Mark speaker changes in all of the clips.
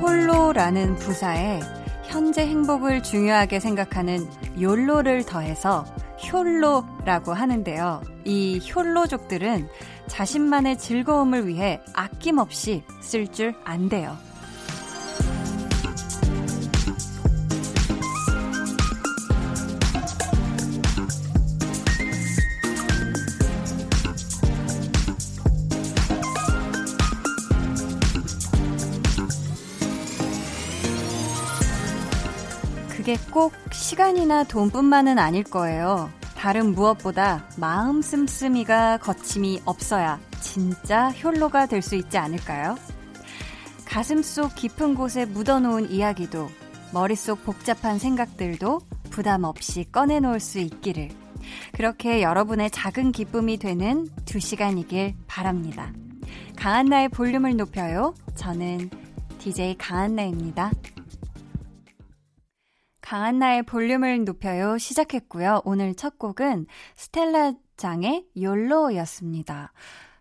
Speaker 1: 홀로라는 부사에 현재 행복을 중요하게 생각하는 욜로를 더해서 욜로라고 하는데요. 이 욜로족들은 자신만의 즐거움을 위해 아낌없이 쓸 줄 안돼요. 시간이나 돈뿐만은 아닐 거예요. 다른 무엇보다 마음 씀씀이가 거침이 없어야 진짜 혈로가 될 수 있지 않을까요? 가슴 속 깊은 곳에 묻어놓은 이야기도 머릿속 복잡한 생각들도 부담 없이 꺼내놓을 수 있기를 그렇게 여러분의 작은 기쁨이 되는 두 시간이길 바랍니다. 강한나의 볼륨을 높여요. 저는 DJ 강한나입니다. 강한나의 볼륨을 높여요 시작했고요. 오늘 첫 곡은 스텔라 장의 욜로였습니다.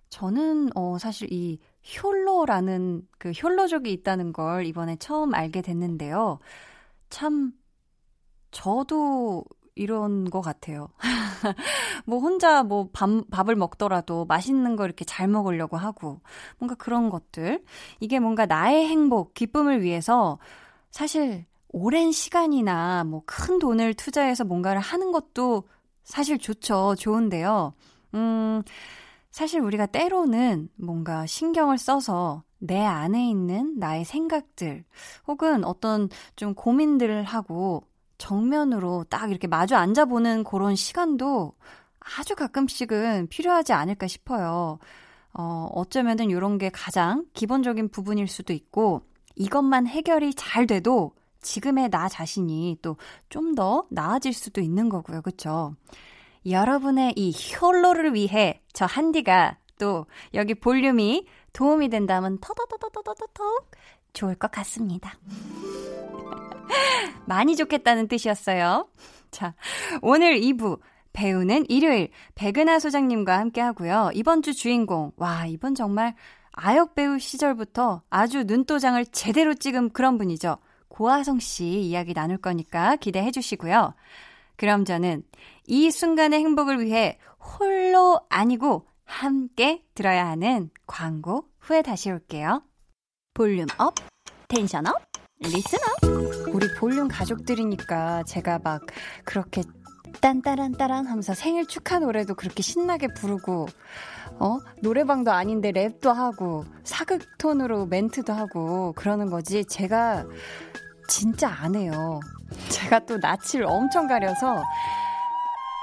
Speaker 1: 저는 어 사실 이 욜로라는 그 욜로족이 있다는 걸 이번에 처음 알게 됐는데요. 참 저도 이런 것 같아요. 뭐 혼자 뭐 밥, 밥을 먹더라도 맛있는 거 이렇게 잘 먹으려고 하고 뭔가 그런 것들 이게 뭔가 나의 행복, 기쁨을 위해서 사실 오랜 시간이나 뭐 큰 돈을 투자해서 뭔가를 하는 것도 사실 좋죠. 좋은데요. 음, 사실 우리가 때로는 뭔가 신경을 써서 내 안에 있는 나의 생각들 혹은 어떤 좀 고민들을 하고 정면으로 딱 이렇게 마주 앉아보는 그런 시간도 아주 가끔씩은 필요하지 않을까 싶어요. 어, 어쩌면은 이런 게 가장 기본적인 부분일 수도 있고 이것만 해결이 잘 돼도 지금의 나 자신이 또 좀 더 나아질 수도 있는 거고요. 그쵸? 여러분의 이 혈로를 위해 저 한디가 또 여기 볼륨이 도움이 된다면 터더더더더더덕 좋을 것 같습니다. 많이 좋겠다는 뜻이었어요. 자, 오늘 2부 배우는 일요일 백은하 소장님과 함께 하고요. 이번 주 주인공 와 이번 정말 아역 배우 시절부터 아주 눈도장을 제대로 찍은 그런 분이죠. 고아성 씨 이야기 나눌 거니까 기대해 주시고요. 그럼 저는 이 순간의 행복을 위해 홀로 아니고 함께 들어야 하는 광고 후에 다시 올게요. Volume up, tension up, listen up. 우리 볼륨 가족들이니까 제가 막 그렇게 딴따란따란 하면서 생일 축하 노래도 그렇게 신나게 부르고 어? 노래방도 아닌데 랩도 하고 사극 톤으로 멘트도 하고 그러는 거지. 제가 진짜 안 해요. 제가 또 낯을 엄청 가려서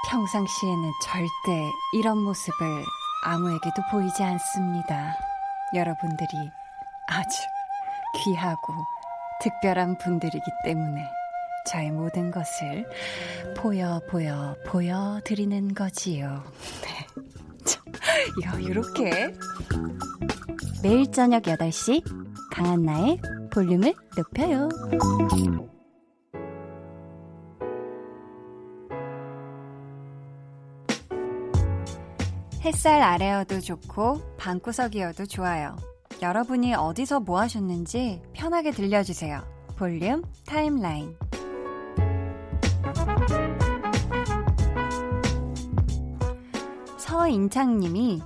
Speaker 1: 평상시에는 절대 이런 모습을 아무에게도 보이지 않습니다. 여러분들이 아주 귀하고 특별한 분들이기 때문에 저의 모든 것을 보여 보여 보여 드리는 거지요. 네. 야, 이렇게 매일 저녁 8시 강한나의 볼륨을 높여요. 햇살 아래여도 좋고 방구석이어도 좋아요. 여러분이 어디서 뭐 하셨는지 편하게 들려주세요. 볼륨 타임라인. 서인창님이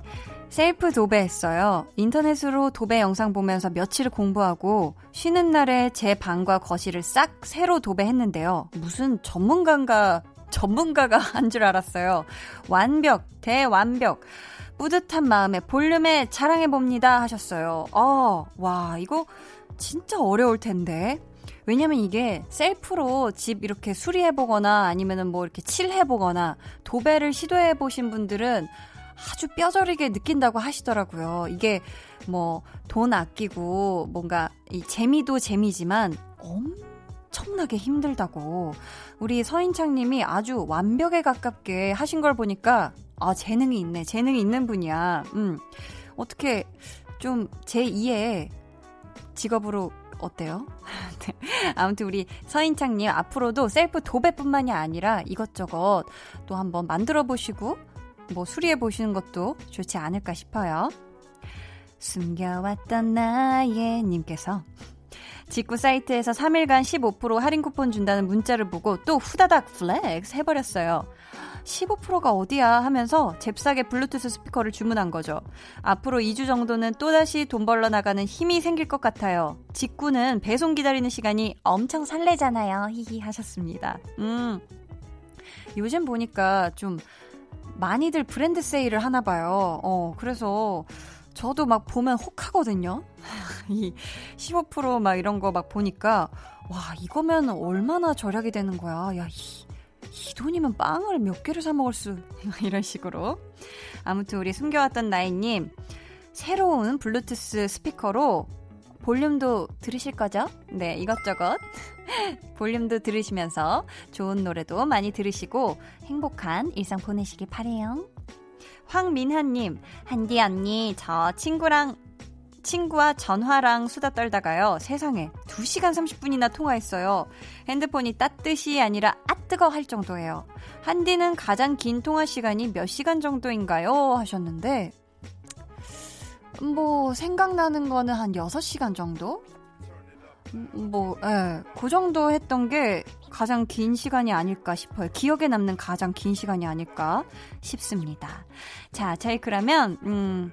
Speaker 1: 셀프 도배했어요. 인터넷으로 도배 영상 보면서 며칠 공부하고 쉬는 날에 제 방과 거실을 싹 새로 도배했는데요. 무슨 전문가인가 전문가가 한 줄 알았어요. 완벽, 대완벽. 뿌듯한 마음에 볼륨에 자랑해봅니다 하셨어요. 어, 와, 이거 진짜 어려울 텐데. 왜냐면 이게 셀프로 집 이렇게 수리해보거나 아니면은 뭐 이렇게 칠해보거나 도배를 시도해보신 분들은 아주 뼈저리게 느낀다고 하시더라고요. 이게 뭐 돈 아끼고 뭔가 이 재미도 재미지만 엄청나게 힘들다고 우리 서인창 님이 아주 완벽에 가깝게 하신 걸 보니까 아, 재능이 있네. 재능이 있는 분이야. 음. 어떻게 좀 제2의 직업으로 어때요? 아무튼 우리 서인창님 앞으로도 셀프 도배뿐만이 아니라 이것저것 또 한번 만들어 보시고 뭐 수리해 보시는 것도 좋지 않을까 싶어요. 숨겨왔던 나의 님께서 직구 사이트에서 3일간 15% 할인 쿠폰 준다는 문자를 보고 또 후다닥 flex 해버렸어요. 15%가 어디야 하면서 잽싸게 블루투스 스피커를 주문한 거죠. 앞으로 2주 정도는 또다시 돈 벌러 나가는 힘이 생길 것 같아요. 직구는 배송 기다리는 시간이 엄청 설레잖아요. 히히 하셨습니다. 음. 요즘 보니까 좀 많이들 브랜드 세일을 하나 봐요. 어, 그래서 저도 막 보면 혹하거든요. 이 15%막 이런 거 막 보니까 와, 이거면 얼마나 절약이 되는 거야. 야, 이, 이 돈이면 빵을 몇 개를 사 먹을 수 이런 식으로 아무튼 우리 숨겨왔던 나이님 새로운 블루투스 스피커로 볼륨도 들으실 거죠? 네, 이것저것 볼륨도 들으시면서 좋은 노래도 많이 들으시고 행복한 일상 보내시길 바래요. 황민하님, 한디 언니, 저 친구랑 친구와 전화랑 수다 떨다가요. 세상에 2시간 30분이나 통화했어요. 핸드폰이 따뜻이 아니라 아 뜨거 할 정도예요. 한디는 가장 긴 통화 시간이 몇 시간 정도인가요? 하셨는데 뭐 생각나는 거는 한 6시간 정도? 뭐, 예, 그 정도 했던 게 가장 긴 시간이 아닐까 싶어요. 기억에 남는 가장 긴 시간이 아닐까 싶습니다. 자, 저희 그러면, 음,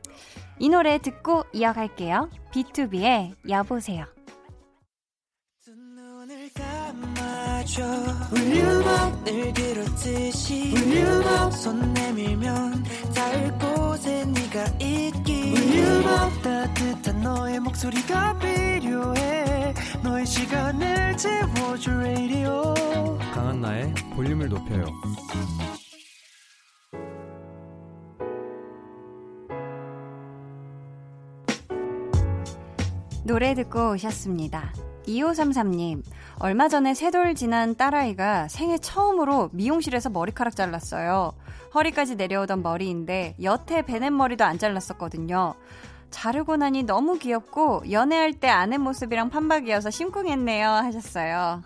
Speaker 1: 이 노래 듣고 이어갈게요. B2B의 여보세요. 울륨업 늘 그렇듯이 울륨업 손 내밀면 닿을 곳 목소리가 필요해 너의 시간을 채워줄 radio 강한나의 볼륨을 높여요 노래 듣고 오셨습니다. 2533님, 얼마 전에 세돌 지난 딸아이가 생애 처음으로 미용실에서 머리카락 잘랐어요. 허리까지 내려오던 머리인데 여태 베넷 머리도 안 잘랐었거든요. 자르고 나니 너무 귀엽고 연애할 때 아내 모습이랑 판박이어서 심쿵했네요 하셨어요.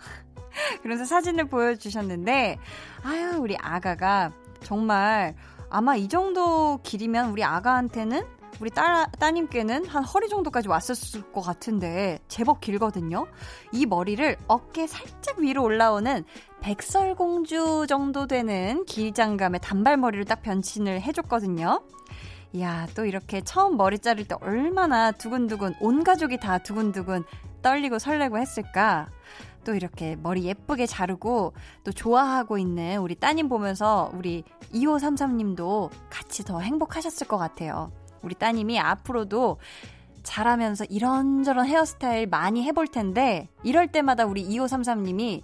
Speaker 1: 그래서 사진을 보여주셨는데 아유 우리 아가가 정말 아마 이 정도 길이면 우리 아가한테는 우리 따, 따님께는 한 허리 정도까지 왔었을 것 같은데 제법 길거든요. 이 머리를 어깨 살짝 위로 올라오는 백설공주 정도 되는 길장감의 단발머리를 딱 변신을 해줬거든요. 이야, 또 이렇게 처음 머리 자를 때 얼마나 두근두근, 온 가족이 다 두근두근 떨리고 설레고 했을까? 또 이렇게 머리 예쁘게 자르고 또 좋아하고 있는 우리 따님 보면서 우리 2533님도 같이 더 행복하셨을 것 같아요. 우리 따님이 앞으로도 잘하면서 이런저런 헤어스타일 많이 해볼 텐데 이럴 때마다 우리 2533님이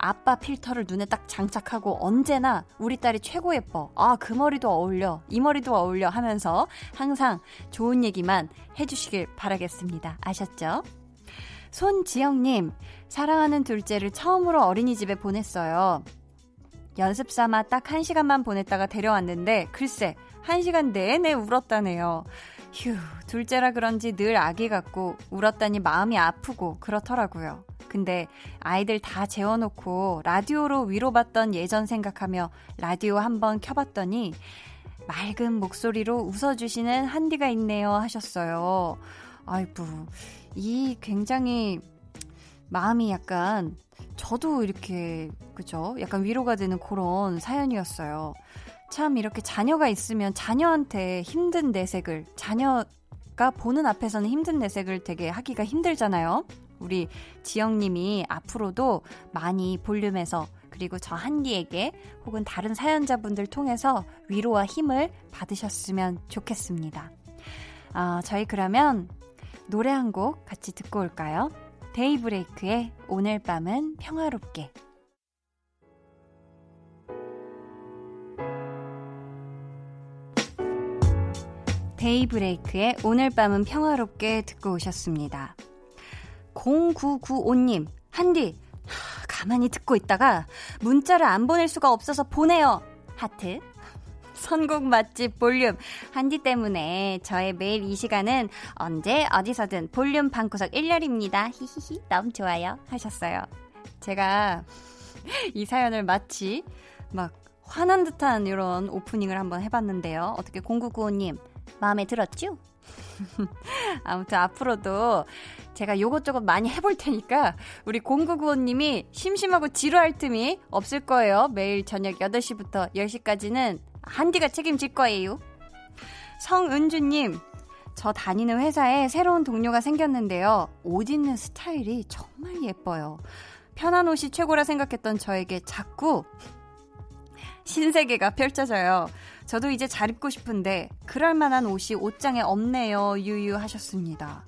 Speaker 1: 아빠 필터를 눈에 딱 장착하고 언제나 우리 딸이 최고 예뻐. 아, 그 머리도 어울려. 이 머리도 어울려 하면서 항상 좋은 얘기만 해주시길 바라겠습니다. 아셨죠? 손지영님, 사랑하는 둘째를 처음으로 어린이집에 보냈어요. 연습 삼아 딱 한 시간만 보냈다가 데려왔는데, 글쎄, 한 시간 내내 울었다네요. 휴, 둘째라 그런지 늘 아기 같고 울었다니 마음이 아프고 그렇더라고요. 근데 아이들 다 재워놓고 라디오로 위로받던 예전 생각하며 라디오 한번 켜봤더니 맑은 목소리로 웃어주시는 한디가 있네요 하셨어요. 아이고, 이 굉장히 마음이 약간 저도 이렇게, 그죠? 약간 위로가 되는 그런 사연이었어요. 참 이렇게 자녀가 있으면 자녀한테 힘든 내색을 자녀가 보는 앞에서는 힘든 내색을 되게 하기가 힘들잖아요. 우리 지영님이 앞으로도 많이 볼륨해서 그리고 저 한디에게 혹은 다른 사연자분들 통해서 위로와 힘을 받으셨으면 좋겠습니다. 아, 저희 그러면 노래 한 곡 같이 듣고 올까요? 데이브레이크의 오늘 밤은 평화롭게. 데이브레이크의 오늘 밤은 평화롭게 듣고 오셨습니다. 0995님, 한디, 가만히 듣고 있다가 문자를 안 보낼 수가 없어서 보내요. 하트. 선곡 맛집 볼륨. 한디 때문에 저의 매일 이 시간은 언제 어디서든 볼륨 방구석 1열입니다. 히히히. 너무 좋아요. 하셨어요. 제가 이 사연을 마치 막 화난 듯한 이런 오프닝을 한번 해봤는데요. 어떻게 0995님 마음에 들었죠? 아무튼 앞으로도 제가 요것저것 많이 해볼 테니까 우리 0995님이 심심하고 지루할 틈이 없을 거예요. 매일 저녁 8시부터 10시까지는 한디가 책임질 거예요. 성은주님, 저 다니는 회사에 새로운 동료가 생겼는데요. 옷 입는 스타일이 정말 예뻐요. 편한 옷이 최고라 생각했던 저에게 자꾸 신세계가 펼쳐져요. 저도 이제 잘 입고 싶은데 그럴 만한 옷이 옷장에 없네요. 유유하셨습니다.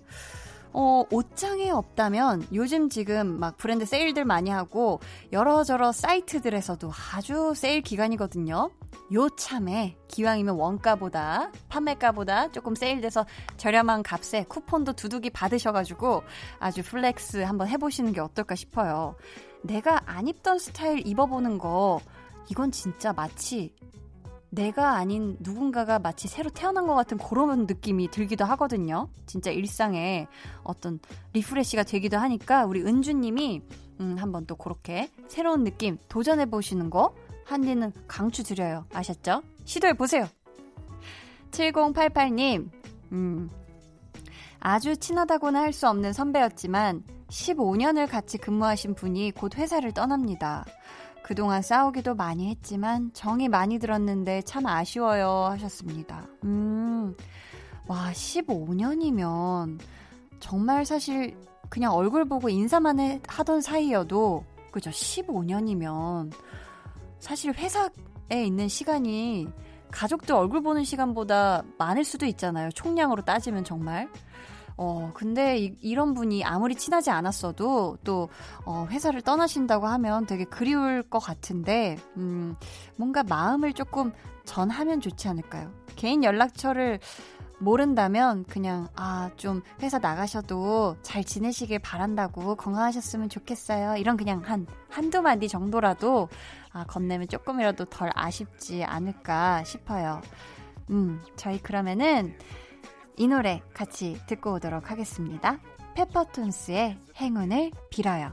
Speaker 1: 어, 옷장에 없다면 요즘 지금 막 브랜드 세일들 많이 하고 여러저러 사이트들에서도 아주 세일 기간이거든요. 요 참에 기왕이면 원가보다 판매가보다 조금 세일돼서 저렴한 값에 쿠폰도 두둑이 받으셔가지고 아주 flex 한번 해보시는 게 어떨까 싶어요. 내가 안 입던 스타일 입어보는 거 이건 진짜 마치 내가 아닌 누군가가 마치 새로 태어난 것 같은 그런 느낌이 들기도 하거든요. 진짜 일상에 어떤 refresh가 되기도 하니까 우리 은주님이 음, 한번 또 그렇게 새로운 느낌 도전해 보시는 거 한디는 강추 드려요. 아셨죠? 시도해 보세요. 7088님, 음, 아주 친하다고는 할 수 없는 선배였지만 15년을 같이 근무하신 분이 곧 회사를 떠납니다. 그동안 싸우기도 많이 했지만 정이 많이 들었는데 참 아쉬워요 하셨습니다. 음, 와, 15년이면 정말 사실 그냥 얼굴 보고 인사만 해, 하던 사이여도 그죠? 15년이면 사실 회사에 있는 시간이 가족들 얼굴 보는 시간보다 많을 수도 있잖아요. 총량으로 따지면 정말. 어, 근데 이, 런 분이 아무리 친하지 않았어도 또, 어, 회사를 떠나신다고 하면 되게 그리울 것 같은데, 음, 뭔가 마음을 조금 전하면 좋지 않을까요? 개인 연락처를 모른다면 그냥, 아, 좀 회사 나가셔도 잘 지내시길 바란다고 건강하셨으면 좋겠어요. 이런 그냥 한, 한두 마디 정도라도, 아, 건네면 조금이라도 덜 아쉽지 않을까 싶어요. 음, 저희 그러면은, 이 노래 같이 듣고 오도록 하겠습니다. 페퍼톤스의 행운을 빌어요.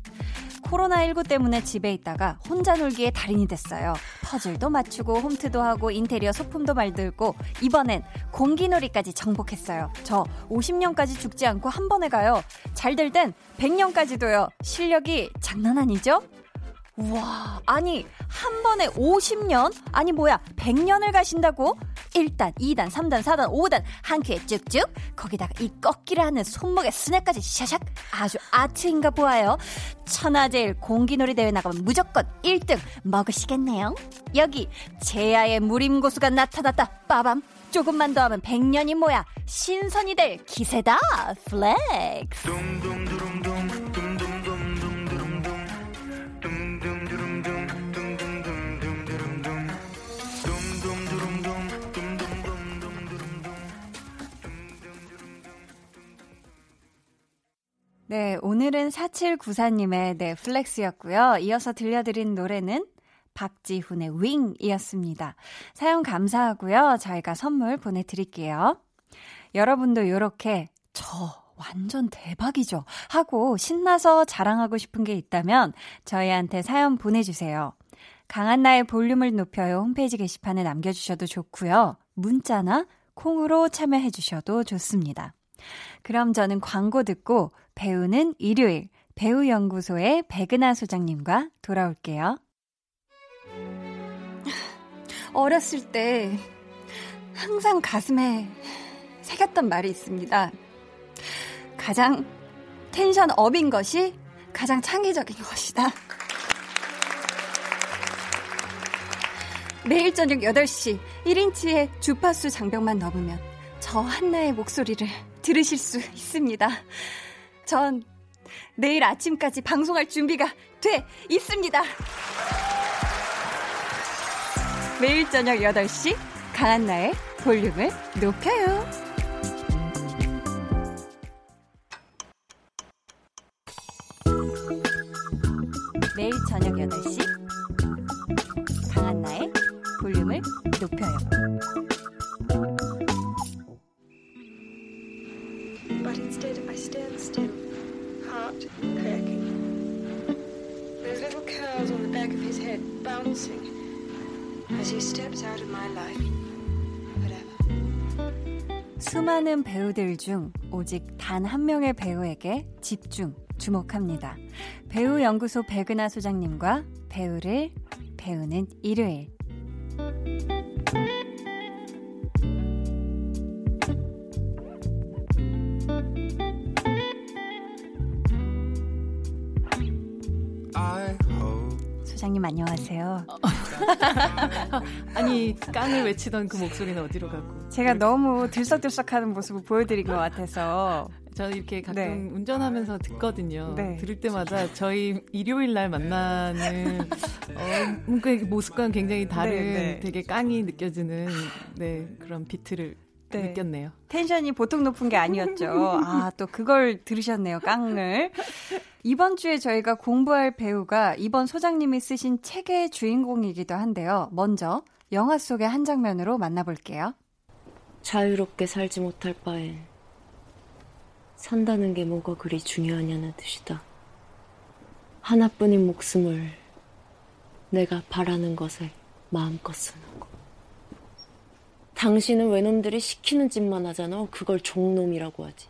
Speaker 1: 코로나19 때문에 집에 있다가 혼자 놀기에 달인이 됐어요. 퍼즐도 맞추고 홈트도 하고 인테리어 소품도 말들고 이번엔 공기놀이까지 정복했어요. 저 50년까지 죽지 않고 한 번에 가요. 잘 될 땐 100년까지도요. 실력이 장난 아니죠? 우와, 아니, 한 번에 50년? 아니, 뭐야, 100년을 가신다고? 1단, 2단, 3단, 4단, 5단, 한 큐에 쭉쭉? 거기다가 이 꺾기를 하는 손목에 스냅까지 샤샥? 아주 art인가 보아요. 천하제일 공기놀이 대회 나가면 무조건 1등 먹으시겠네요. 여기, 재야의 무림고수가 나타났다. 빠밤. 조금만 더 하면 100년이 뭐야. 신선이 될 기세다. Flex. 네, 오늘은 4794님의 네, 플렉스였고요. 이어서 들려드린 노래는 박지훈의 윙이었습니다. 사연 감사하고요. 저희가 선물 보내드릴게요. 여러분도 이렇게 저 완전 대박이죠. 하고 신나서 자랑하고 싶은 게 있다면 저희한테 사연 보내주세요. 강한나의 볼륨을 높여요 홈페이지 게시판에 남겨주셔도 좋고요. 문자나 콩으로 참여해주셔도 좋습니다. 그럼 저는 광고 듣고 배우는 일요일 배우연구소의 백은하 소장님과 돌아올게요. 어렸을 때 항상 가슴에 새겼던 말이 있습니다. 가장 텐션 업인 것이 가장 창의적인 것이다. 매일 저녁 8시 1인치의 주파수 장벽만 넘으면 저 한나의 목소리를 들으실 수 있습니다. 전 내일 아침까지 방송할 준비가 돼 있습니다. 매일 저녁 8시 강한나의 볼륨을 높여요. 배우들 중 오직 단 한 명의 배우에게 집중, 주목합니다. 배우연구소 백은하 소장님과 배우를 배우는 일요일. 소장님 안녕하세요.
Speaker 2: 아니 깡을 외치던 그 목소리는 어디로 가고?
Speaker 1: 제가 너무 들썩들썩하는 모습을 보여드린 것 같아서
Speaker 2: 저는 이렇게 가끔 네. 운전하면서 듣거든요. 네. 들을 때마다 저희 일요일 날 만나는 어, 뭔가 모습과는 굉장히 다른 네, 네, 되게 깡이 느껴지는 네, 그런 비트를 네. 느꼈네요.
Speaker 1: 텐션이 보통 높은 게 아니었죠. 아, 또 그걸 들으셨네요, 깡을. 이번 주에 저희가 공부할 배우가 이번 소장님이 쓰신 책의 주인공이기도 한데요. 먼저 영화 속의 한 장면으로 만나볼게요.
Speaker 3: 자유롭게 살지 못할 바엔 산다는 게 뭐가 그리 중요하냐는 뜻이다. 하나뿐인 목숨을 내가 바라는 것에 마음껏 쓰는 거. 당신은 외놈들이 시키는 짓만 하잖아. 그걸 종놈이라고 하지.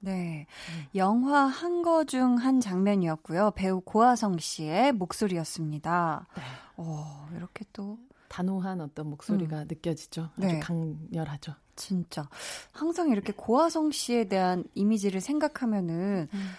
Speaker 1: 네. 음. 영화 한 거 중 한 장면이었고요. 배우 고아성 씨의 목소리였습니다. 네. 어, 이렇게 또
Speaker 2: 단호한 어떤 목소리가 음. 느껴지죠. 아주 네. 강렬하죠.
Speaker 1: 진짜. 항상 이렇게 고아성 씨에 대한 이미지를 생각하면은 음.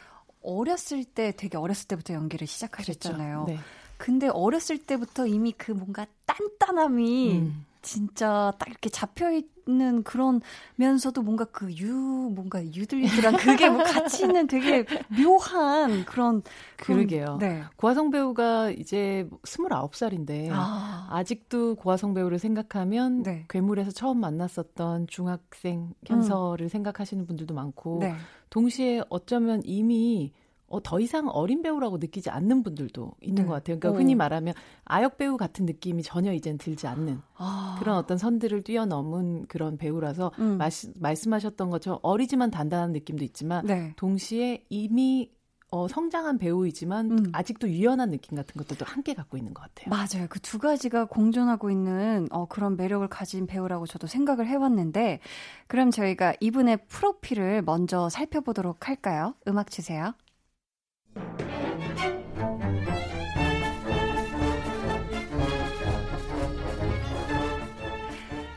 Speaker 1: 어렸을 때 되게 어렸을 때부터 연기를 시작하셨잖아요. 네. 근데 어렸을 때부터 이미 그 뭔가 단단함이 음. 진짜 딱 이렇게 잡혀 있는 그런 면서도 뭔가 그 유 뭔가 유들유들한 그게 뭐 같이 있는 되게 묘한 그런
Speaker 2: 그러게요. 네. 고화성 배우가 이제 29살인데 아. 직도 고화성 배우를 생각하면 네. 괴물에서 처음 만났었던 중학생 현서를 음. 생각하시는 분들도 많고 네. 동시에 어쩌면 이미 어, 더 이상 어린 배우라고 느끼지 않는 분들도 있는 네. 것 같아요. 그러니까 오. 흔히 말하면 아역 배우 같은 느낌이 전혀 이젠 들지 않는 아. 그런 어떤 선들을 뛰어넘은 그런 배우라서 음. 마시, 말씀하셨던 것처럼 어리지만 단단한 느낌도 있지만 네. 동시에 이미 어, 성장한 배우이지만 음. 아직도 유연한 느낌 같은 것들도 함께 갖고 있는 것 같아요.
Speaker 1: 맞아요. 그 두 가지가 공존하고 있는 어, 그런 매력을 가진 배우라고 저도 생각을 해왔는데 그럼 저희가 이분의 프로필을 먼저 살펴보도록 할까요? 음악 주세요.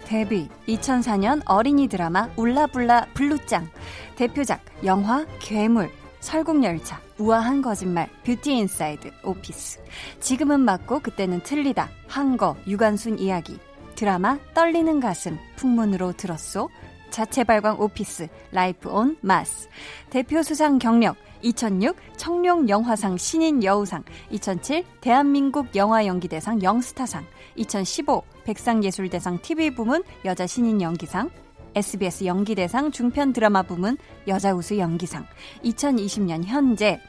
Speaker 1: 데뷔 2004년 어린이 드라마 울라불라 블루짱. 대표작 영화 괴물 설국열차 우아한 거짓말 뷰티 인사이드 오피스. 지금은 맞고 그때는 틀리다 항거 유관순 이야기. 드라마 떨리는 가슴 풍문으로 들었소 자체 발광 오피스 라이프 온 마스 대표 수상 경력 2006 청룡 영화상 신인 여우상, 2007 대한민국 영화 연기대상 영스타상, 2015 백상예술대상 TV 부문 여자 신인 연기상, SBS 연기대상 중편 드라마 부문 여자 우수 연기상, 2020년 현재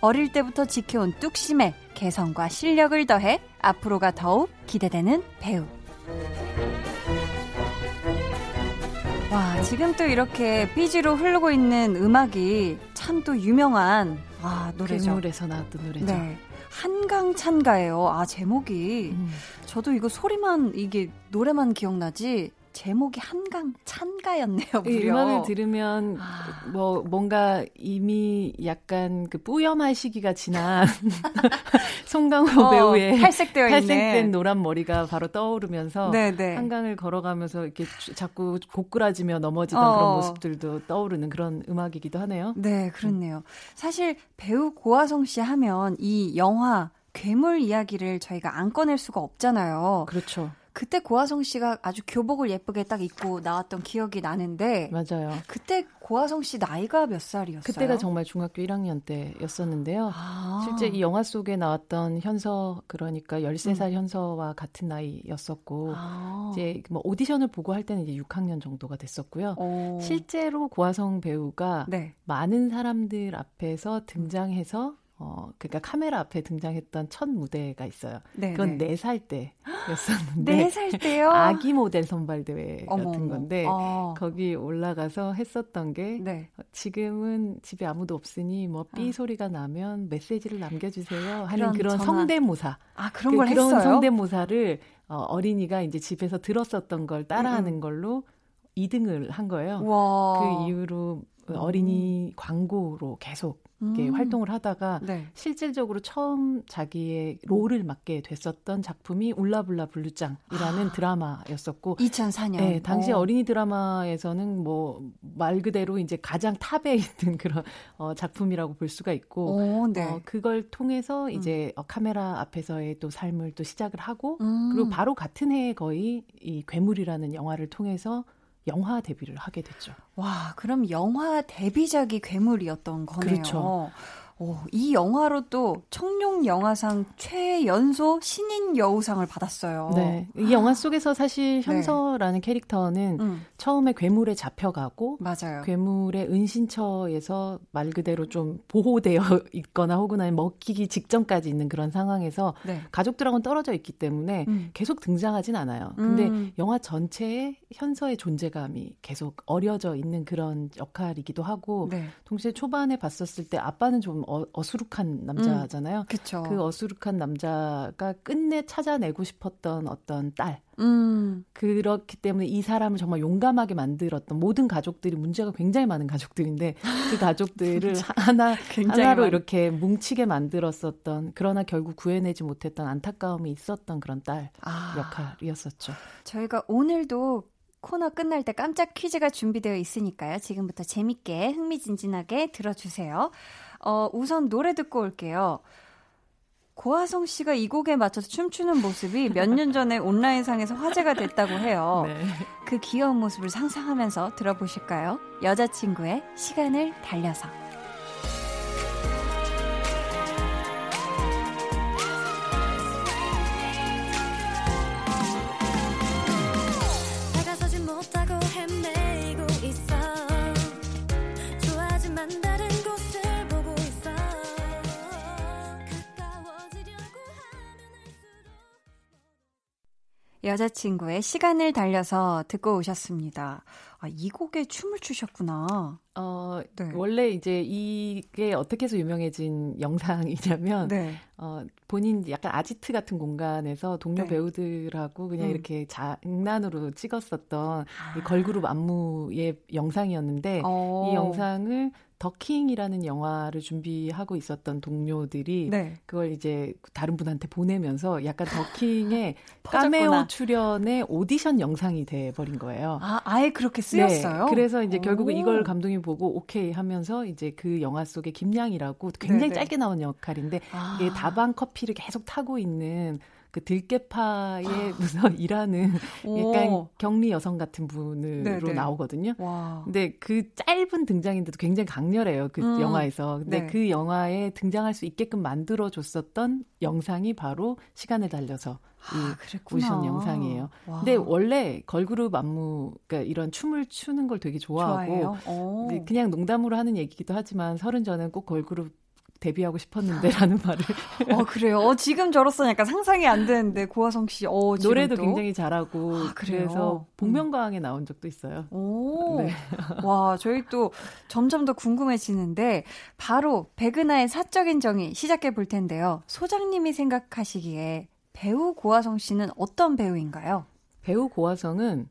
Speaker 1: 어릴 때부터 지켜온 뚝심의 개성과 실력을 더해 앞으로가 더욱 기대되는 배우. 와, 지금 또 이렇게 삐지로 흐르고 있는 음악이 참 또 유명한 아, 노래죠.
Speaker 2: 괴물에서 나왔던 노래죠. 네.
Speaker 1: 한강 찬가예요. 아, 제목이. 음. 저도 이거 소리만, 이게 노래만 기억나지, 제목이 한강 찬가였네요. 무려.
Speaker 2: 이 음악을 들으면 아. 뭐 뭔가 이미 약간 그 뿌염할 시기가 지난 송강호 어, 배우의
Speaker 1: 탈색되어
Speaker 2: 탈색된
Speaker 1: 있네.
Speaker 2: 노란 머리가 바로 떠오르면서 네네. 네. 한강을 걸어가면서 이렇게 자꾸 고꾸라지며 넘어지던 어. 그런 모습들도 떠오르는 그런 음악이기도 하네요.
Speaker 1: 네, 그렇네요. 사실 배우 고아성 씨 하면 이 영화 괴물 이야기를 저희가 안 꺼낼 수가 없잖아요.
Speaker 2: 그렇죠.
Speaker 1: 그때 고아성 씨가 아주 교복을 예쁘게 딱 입고 나왔던 기억이 나는데
Speaker 2: 맞아요.
Speaker 1: 그때 고아성 씨 나이가 몇 살이었어요?
Speaker 2: 그때가 정말 중학교 1학년 때였었는데요. 아. 실제 이 영화 속에 나왔던 현서 그러니까 13살 음. 현서와 같은 나이였었고 아. 이제 뭐 오디션을 보고 할 때는 이제 6학년 정도가 됐었고요. 오. 실제로 고아성 배우가 네. 많은 사람들 앞에서 등장해서 어, 그러니까 카메라 앞에 등장했던 첫 무대가 있어요. 네 그건 4살 때였었는데.
Speaker 1: 4살 때요?
Speaker 2: 아기 모델 선발 대회 같은 건데, 어. 거기 올라가서 했었던 게, 네. 지금은 집에 아무도 없으니, 뭐, 삐 어. 소리가 나면 메시지를 남겨 주세요. 하는 그런, 그런 성대모사.
Speaker 1: 아, 그런 그, 걸
Speaker 2: 그런
Speaker 1: 했어요?
Speaker 2: 성대모사를 어, 어린이가 이제 집에서 들었었던 걸 따라하는 음. 걸로 2등을 한 거예요. 와. 그 이후로 어린이 광고로 계속 음. 활동을 하다가 네. 실질적으로 처음 자기의 role을 맡게 됐었던 작품이 울라불라 블루짱이라는 아. 드라마였었고
Speaker 1: 2004년.
Speaker 2: 네, 당시 어. 어린이 드라마에서는 뭐 말 그대로 이제 가장 top에 있는 그런 어, 작품이라고 볼 수가 있고 오, 네. 어, 그걸 통해서 음. 이제 음. 카메라 앞에서의 또 삶을 또 시작을 하고 음. 그리고 바로 같은 해에 거의 이 괴물이라는 영화를 통해서 영화 데뷔를 하게 됐죠.
Speaker 1: 와, 그럼 영화 데뷔작이 괴물이었던 거네요. 그렇죠. 오, 이 영화로 또 청룡 영화상 최연소 신인 여우상을 받았어요.
Speaker 2: 네. 이 영화 속에서 사실 네. 현서라는 네. 캐릭터는 음. 처음에 괴물에 잡혀가고
Speaker 1: 맞아요.
Speaker 2: 괴물의 은신처에서 말 그대로 좀 보호되어 있거나 혹은 아니면 먹히기 직전까지 있는 그런 상황에서 네. 가족들하고는 떨어져 있기 때문에 음. 계속 등장하진 않아요. 근데 음. 영화 전체에 현서의 존재감이 계속 어려져 있는 그런 역할이기도 하고 네. 동시에 초반에 봤었을 때 아빠는 좀 어, 어 수룩한 남자잖아요. 음,
Speaker 1: 그쵸.
Speaker 2: 그 어수룩한 남자가 끝내 찾아내고 싶었던 어떤 딸. 음. 그렇기 때문에 이 사람을 정말 용감하게 만들었던 모든 가족들이 문제가 굉장히 많은 가족들인데 그 가족들을 하나 하나로 많... 이렇게 뭉치게 만들었었던 그러나 결국 구해내지 못했던 안타까움이 있었던 그런 딸 아. 역할이었었죠.
Speaker 1: 저희가 오늘도 코너 끝날 때 깜짝 퀴즈가 준비되어 있으니까요. 지금부터 재밌게 흥미진진하게 들어주세요. 어, 우선 노래 듣고 올게요. 고하성 씨가 이 곡에 맞춰서 춤추는 모습이 몇 년 전에 온라인상에서 화제가 됐다고 해요. 네. 그 귀여운 모습을 상상하면서 들어보실까요? 여자친구의 시간을 달려서. 여자친구의 시간을 달려서 듣고 오셨습니다. 아, 이 곡에 춤을 추셨구나.
Speaker 2: 어, 네. 원래 이제 이게 어떻게 해서 유명해진 영상이냐면, 네. 어, 본인 약간 아지트 같은 공간에서 동료 네. 배우들하고 그냥 음. 이렇게 장난으로 찍었었던 아. 걸그룹 안무의 영상이었는데, 어. 이 영상을 더킹이라는 영화를 준비하고 있었던 동료들이 네. 그걸 이제 다른 분한테 보내면서 약간 더킹의 까메오 출연의 오디션 영상이 돼 버린 거예요.
Speaker 1: 아, 아예 그렇게 쓰였어요?
Speaker 2: 네. 그래서 이제 결국은 이걸 감독이 보고 오케이 하면서 이제 그 영화 속의 김양이라고 굉장히 네네. 짧게 나온 역할인데 아. 이게 다방 커피를 계속 타고 있는 그 들깨파에 무서 일하는 약간 격리 여성 같은 분으로 네네. 나오거든요. 와. 근데 그 짧은 등장인데도 굉장히 강렬해요. 그 음. 영화에서. 근데 네. 그 영화에 등장할 수 있게끔 만들어 줬었던 영상이 바로 시간을 달려서 아, 보신 영상이에요. 와. 근데 원래 걸그룹 안무, 그러니까 이런 춤을 추는 걸 되게 좋아하고, 그냥 농담으로 하는 얘기기도 하지만 서른 전엔 꼭 걸그룹 데뷔하고 싶었는데라는 말을.
Speaker 1: 어 그래요. 어, 지금 저로서는 약간 상상이 안 되는데 고화성 씨. 어,
Speaker 2: 노래도 굉장히 잘하고 아, 그래서 복면가왕에 나온 적도 있어요.
Speaker 1: 오. 네. 와 저희 또 점점 더 궁금해지는데 바로 백은하의 사적인 정의 시작해 볼 텐데요. 소장님이 생각하시기에 배우 고화성 씨는 어떤 배우인가요?
Speaker 2: 배우 고화성은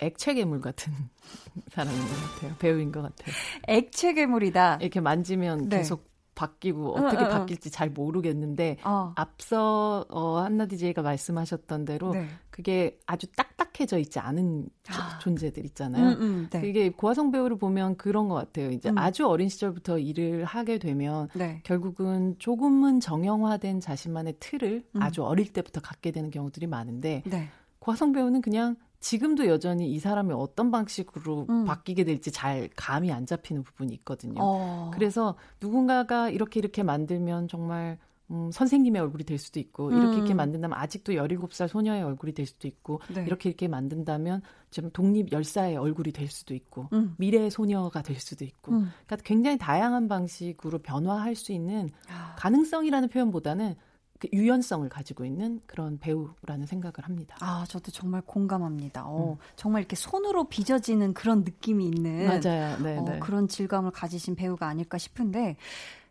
Speaker 2: 액체 괴물 같은 사람인 것 같아요. 배우인 것 같아요.
Speaker 1: 액체 괴물이다.
Speaker 2: 이렇게 만지면 네. 계속 바뀌고 어떻게 응, 바뀔지 응. 잘 모르겠는데 어. 앞서 어, 한나 디제이가 말씀하셨던 대로 네. 그게 아주 딱딱해져 있지 않은 아. 존재들 있잖아요. 음, 음, 네. 이게 고화성 배우를 보면 그런 것 같아요. 이제 음. 아주 어린 시절부터 일을 하게 되면 네. 결국은 조금은 정형화된 자신만의 틀을 음. 아주 어릴 때부터 갖게 되는 경우들이 많은데 네. 고화성 배우는 그냥 지금도 여전히 이 사람이 어떤 방식으로 음. 바뀌게 될지 잘 감이 안 잡히는 부분이 있거든요. 어. 그래서 누군가가 이렇게 이렇게 만들면 정말 음, 선생님의 얼굴이 될 수도 있고 이렇게 이렇게 음. 만든다면 아직도 17살 소녀의 얼굴이 될 수도 있고 네. 이렇게 이렇게 만든다면 좀 독립 열사의 얼굴이 될 수도 있고 음. 미래의 소녀가 될 수도 있고 음. 그러니까 굉장히 다양한 방식으로 변화할 수 있는 아. 가능성이라는 표현보다는 그 유연성을 가지고 있는 그런 배우라는 생각을 합니다.
Speaker 1: 아, 저도 정말 공감합니다. 어, 음. 정말 이렇게 손으로 빚어지는 그런 느낌이 있는
Speaker 2: 맞아요. 네,
Speaker 1: 어, 네. 그런 질감을 가지신 배우가 아닐까 싶은데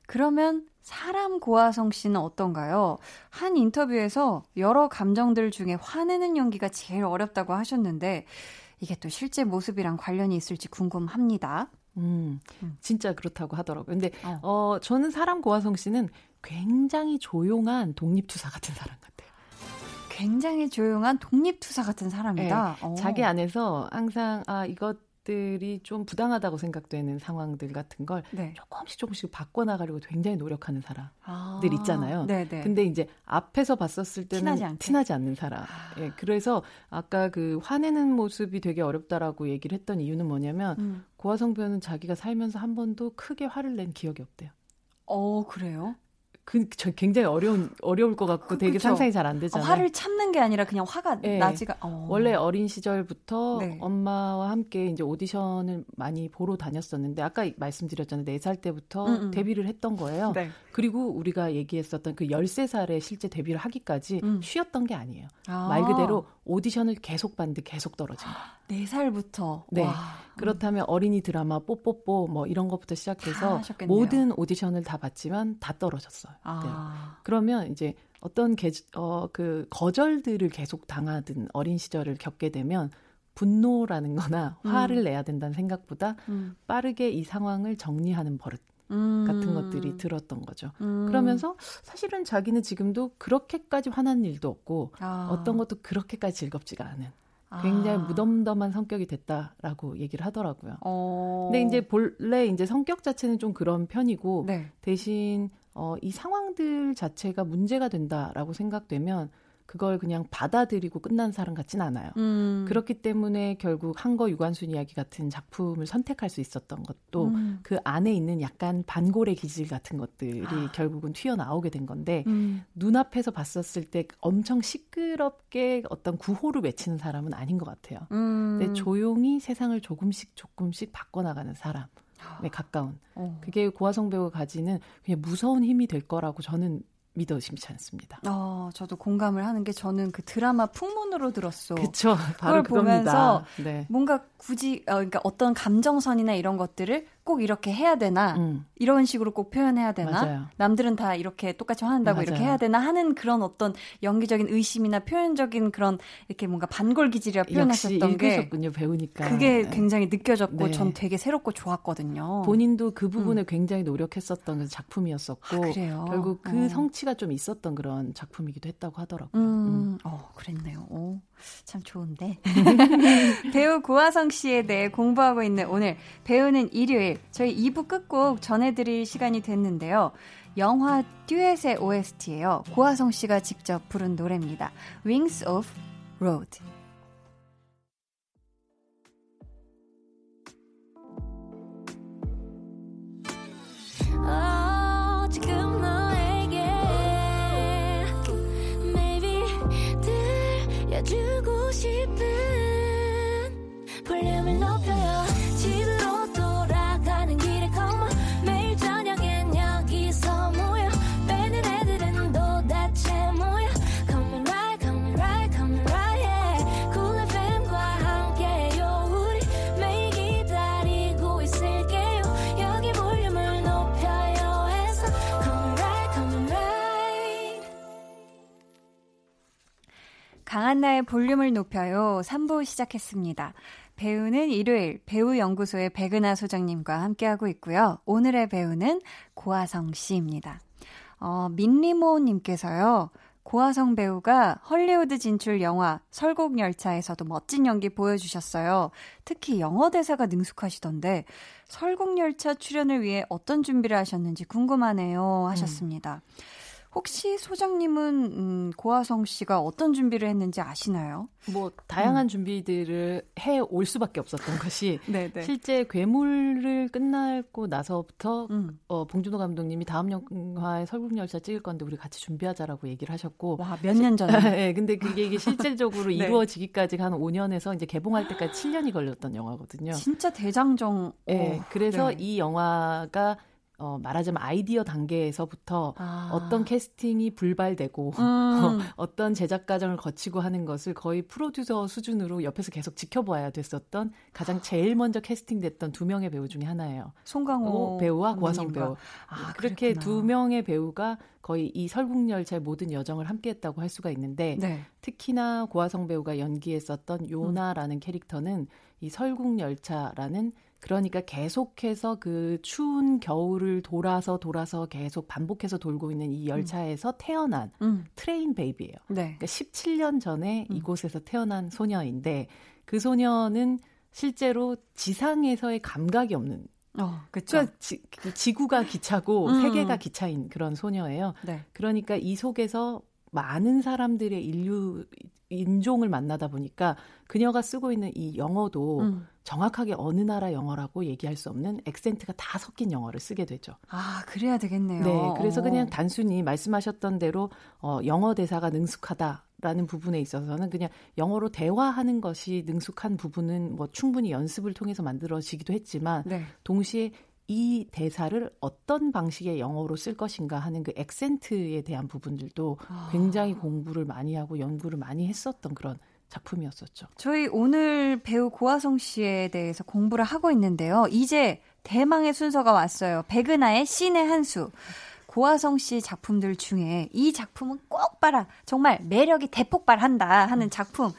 Speaker 1: 그러면 사람 고아성 씨는 어떤가요? 한 인터뷰에서 여러 감정들 중에 화내는 연기가 제일 어렵다고 하셨는데 이게 또 실제 모습이랑 관련이 있을지 궁금합니다.
Speaker 2: 음, 음. 진짜 그렇다고 하더라고요. 근데 어. 어 저는 사람 고아성 씨는 굉장히 조용한 독립투사 같은 사람 같아요.
Speaker 1: 굉장히 조용한 독립투사 같은 사람이다.
Speaker 2: 네, 자기 안에서 항상 아 이것 것들이 좀 부당하다고 생각되는 상황들 같은 걸 네. 조금씩 조금씩 바꿔나가려고 굉장히 노력하는 사람들 아, 있잖아요. 네네. 근데 이제 앞에서 봤었을 때는 티나지, 티나지 않는 사람. 아. 예, 그래서 아까 그 화내는 모습이 되게 어렵다라고 얘기를 했던 이유는 뭐냐면 음. 고화성 배우는 자기가 살면서 한 번도 크게 화를 낸 기억이 없대요.
Speaker 1: 어, 그래요?
Speaker 2: 그, 저 굉장히 어려운, 어려울 것 같고 되게 그쵸? 상상이 잘 안 되잖아요.
Speaker 1: 어, 화를 참는 게 아니라 그냥 화가 네. 나지가, 어.
Speaker 2: 원래 어린 시절부터 네. 엄마와 함께 이제 오디션을 많이 보러 다녔었는데, 아까 말씀드렸잖아요. 4살 때부터 음음. 음. 데뷔를 했던 거예요. 네. 그리고 우리가 얘기했었던 그 13살에 실제 데뷔를 하기까지 음. 쉬었던 게 아니에요. 아. 말 그대로 오디션을 계속 봤는데 계속 떨어진 거예요.
Speaker 1: 4살부터?
Speaker 2: 네. 와. 그렇다면 어린이 드라마 뽀뽀뽀 뭐 이런 것부터 시작해서 모든 오디션을 다 봤지만 다 떨어졌어요. 아. 네. 그러면 이제 어떤 개, 어, 그 거절들을 계속 당하든 어린 시절을 겪게 되면 분노라는 거나 음. 화를 음. 내야 된다는 생각보다 음. 빠르게 이 상황을 정리하는 버릇 음. 같은 것들이 들었던 거죠. 음. 그러면서 사실은 자기는 지금도 그렇게까지 화난 일도 없고 아. 어떤 것도 그렇게까지 즐겁지가 않은 굉장히 아. 무덤덤한 성격이 됐다라고 얘기를 하더라고요. 어. 근데 이제 본래 이제 성격 자체는 좀 그런 편이고 네. 대신 어, 이 상황들 자체가 문제가 된다라고 생각되면 그걸 그냥 받아들이고 끝난 사람 같진 않아요. 음. 그렇기 때문에 결국 한거 유관순 이야기 같은 작품을 선택할 수 있었던 것도 음. 그 안에 있는 약간 반골의 기질 같은 것들이 아. 결국은 튀어나오게 된 건데 음. 눈앞에서 봤었을 때 엄청 시끄럽게 어떤 구호를 외치는 사람은 아닌 것 같아요. 음. 근데 조용히 세상을 조금씩 조금씩 바꿔나가는 사람. 에 가까운. 어. 그게 고화성 배우가 가지는 그냥 무서운 힘이 될 거라고 저는 믿어 심지 않습니다.
Speaker 1: 어, 저도 공감을 하는 게 저는 그 드라마 풍문으로 들었어.
Speaker 2: 그쵸. 바로
Speaker 1: 그걸 보면서 네. 뭔가 굳이 어, 그러니까 어떤 감정선이나 이런 것들을 꼭 이렇게 해야 되나 음. 이런 식으로 꼭 표현해야 되나 맞아요. 남들은 다 이렇게 똑같이 화낸다고 맞아요. 이렇게 해야 되나 하는 그런 어떤 연기적인 의심이나 표현적인 그런 이렇게 뭔가 반골 기질이라 표현하셨던
Speaker 2: 게 배우니까
Speaker 1: 그게 네. 굉장히 느껴졌고 네. 전 되게 새롭고 좋았거든요.
Speaker 2: 본인도 그 부분을 음. 굉장히 노력했었던 작품이었었고 아, 결국 그 어. 성취가 좀 있었던 그런 작품이기도 했다고 하더라고요. 음.
Speaker 1: 음. 어, 그랬네요. 오, 참 좋은데 배우 고화성 씨에 대해 공부하고 있는 오늘 배우는 일요일 저희 2부 끝곡 전해드릴 시간이 됐는데요. 영화 듀엣의 OST예요. 고하성 씨가 직접 부른 노래입니다. Wings of Road. 어, 지금 너 싶은 볼륨을 높여 강한나의 볼륨을 높여요. 3부 시작했습니다. 배우는 일요일 배우연구소의 백은하 소장님과 함께하고 있고요. 오늘의 배우는 고아성 씨입니다. 어, 민리모님께서요. 고아성 배우가 헐리우드 진출 영화 설국열차에서도 멋진 연기 보여주셨어요. 특히 영어 대사가 능숙하시던데 설국열차 출연을 위해 어떤 준비를 하셨는지 궁금하네요 하셨습니다. 음. 혹시 소장님은 음, 고아성 씨가 어떤 준비를 했는지 아시나요?
Speaker 2: 뭐 다양한 음. 준비들을 해 올 수밖에 없었던 것이 네네. 네. 실제 괴물을 끝나고 나서부터 음. 어, 봉준호 감독님이 다음 영화에 설국열차 찍을 건데 우리 같이 준비하자라고 얘기를 하셨고
Speaker 1: 와 몇 년 전에
Speaker 2: 네, 근데 그게 이게 실질적으로 네. 이루어지기까지 한 5년에서 이제 개봉할 때까지 7년이 걸렸던 영화거든요.
Speaker 1: 진짜 대장정.
Speaker 2: 네, 그래서 네. 이 영화가 어, 말하자면 아이디어 단계에서부터 아. 어떤 캐스팅이 불발되고 음. 어, 떤 제작 과정을 거치고 하는 것을 거의 프로듀서 수준으로 옆에서 계속 지켜봐야 됐었던 가장 제일 먼저 캐스팅됐던 두 명의 배우 중에 하나예요.
Speaker 1: 송강호
Speaker 2: 배우와 고화성 배우. 아, 그렇게 두 명의 배우가 거의 이 설국열차의 모든 여정을 함께했다고 할 수가 있는데 네. 특히나 고화성 배우가 연기했었던 요나라는 음. 캐릭터는 이 설국열차라는 그러니까 계속해서 그 추운 겨울을 돌아서 돌아서 계속 반복해서 돌고 있는 이 열차에서 음. 태어난 음. train baby예요. 네. 그러니까 17년 전에 음. 이곳에서 태어난 소녀인데 그 소녀는 실제로 지상에서의 감각이 없는 어, 그쵸. 그러니까 지, 그 지구가 기차고 음. 세계가 기차인 그런 소녀예요. 네. 그러니까 이 속에서 많은 사람들의 인류 인종을 만나다 보니까 그녀가 쓰고 있는 이 영어도 음. 정확하게 어느 나라 영어라고 얘기할 수 없는 액센트가 다 섞인 영어를 쓰게 되죠.
Speaker 1: 아, 그래야 되겠네요.
Speaker 2: 네, 그래서 그냥 단순히 말씀하셨던 대로 어, 영어 대사가 능숙하다 라는 부분에 있어서는 그냥 영어로 대화하는 것이 능숙한 부분은 뭐 충분히 연습을 통해서 만들어지기도 했지만 네. 동시에 이 대사를 어떤 방식의 영어로 쓸 것인가 하는 그 액센트에 대한 부분들도 아. 굉장히 공부를 많이 하고 연구를 많이 했었던 그런 작품이었었죠.
Speaker 1: 저희 오늘 배우 고아성 씨에 대해서 공부를 하고 있는데요. 이제 대망의 순서가 왔어요. 백은하의 신의 한 수. 고아성 씨 작품들 중에 이 작품은 꼭 봐라. 정말 매력이 대폭발한다 하는 작품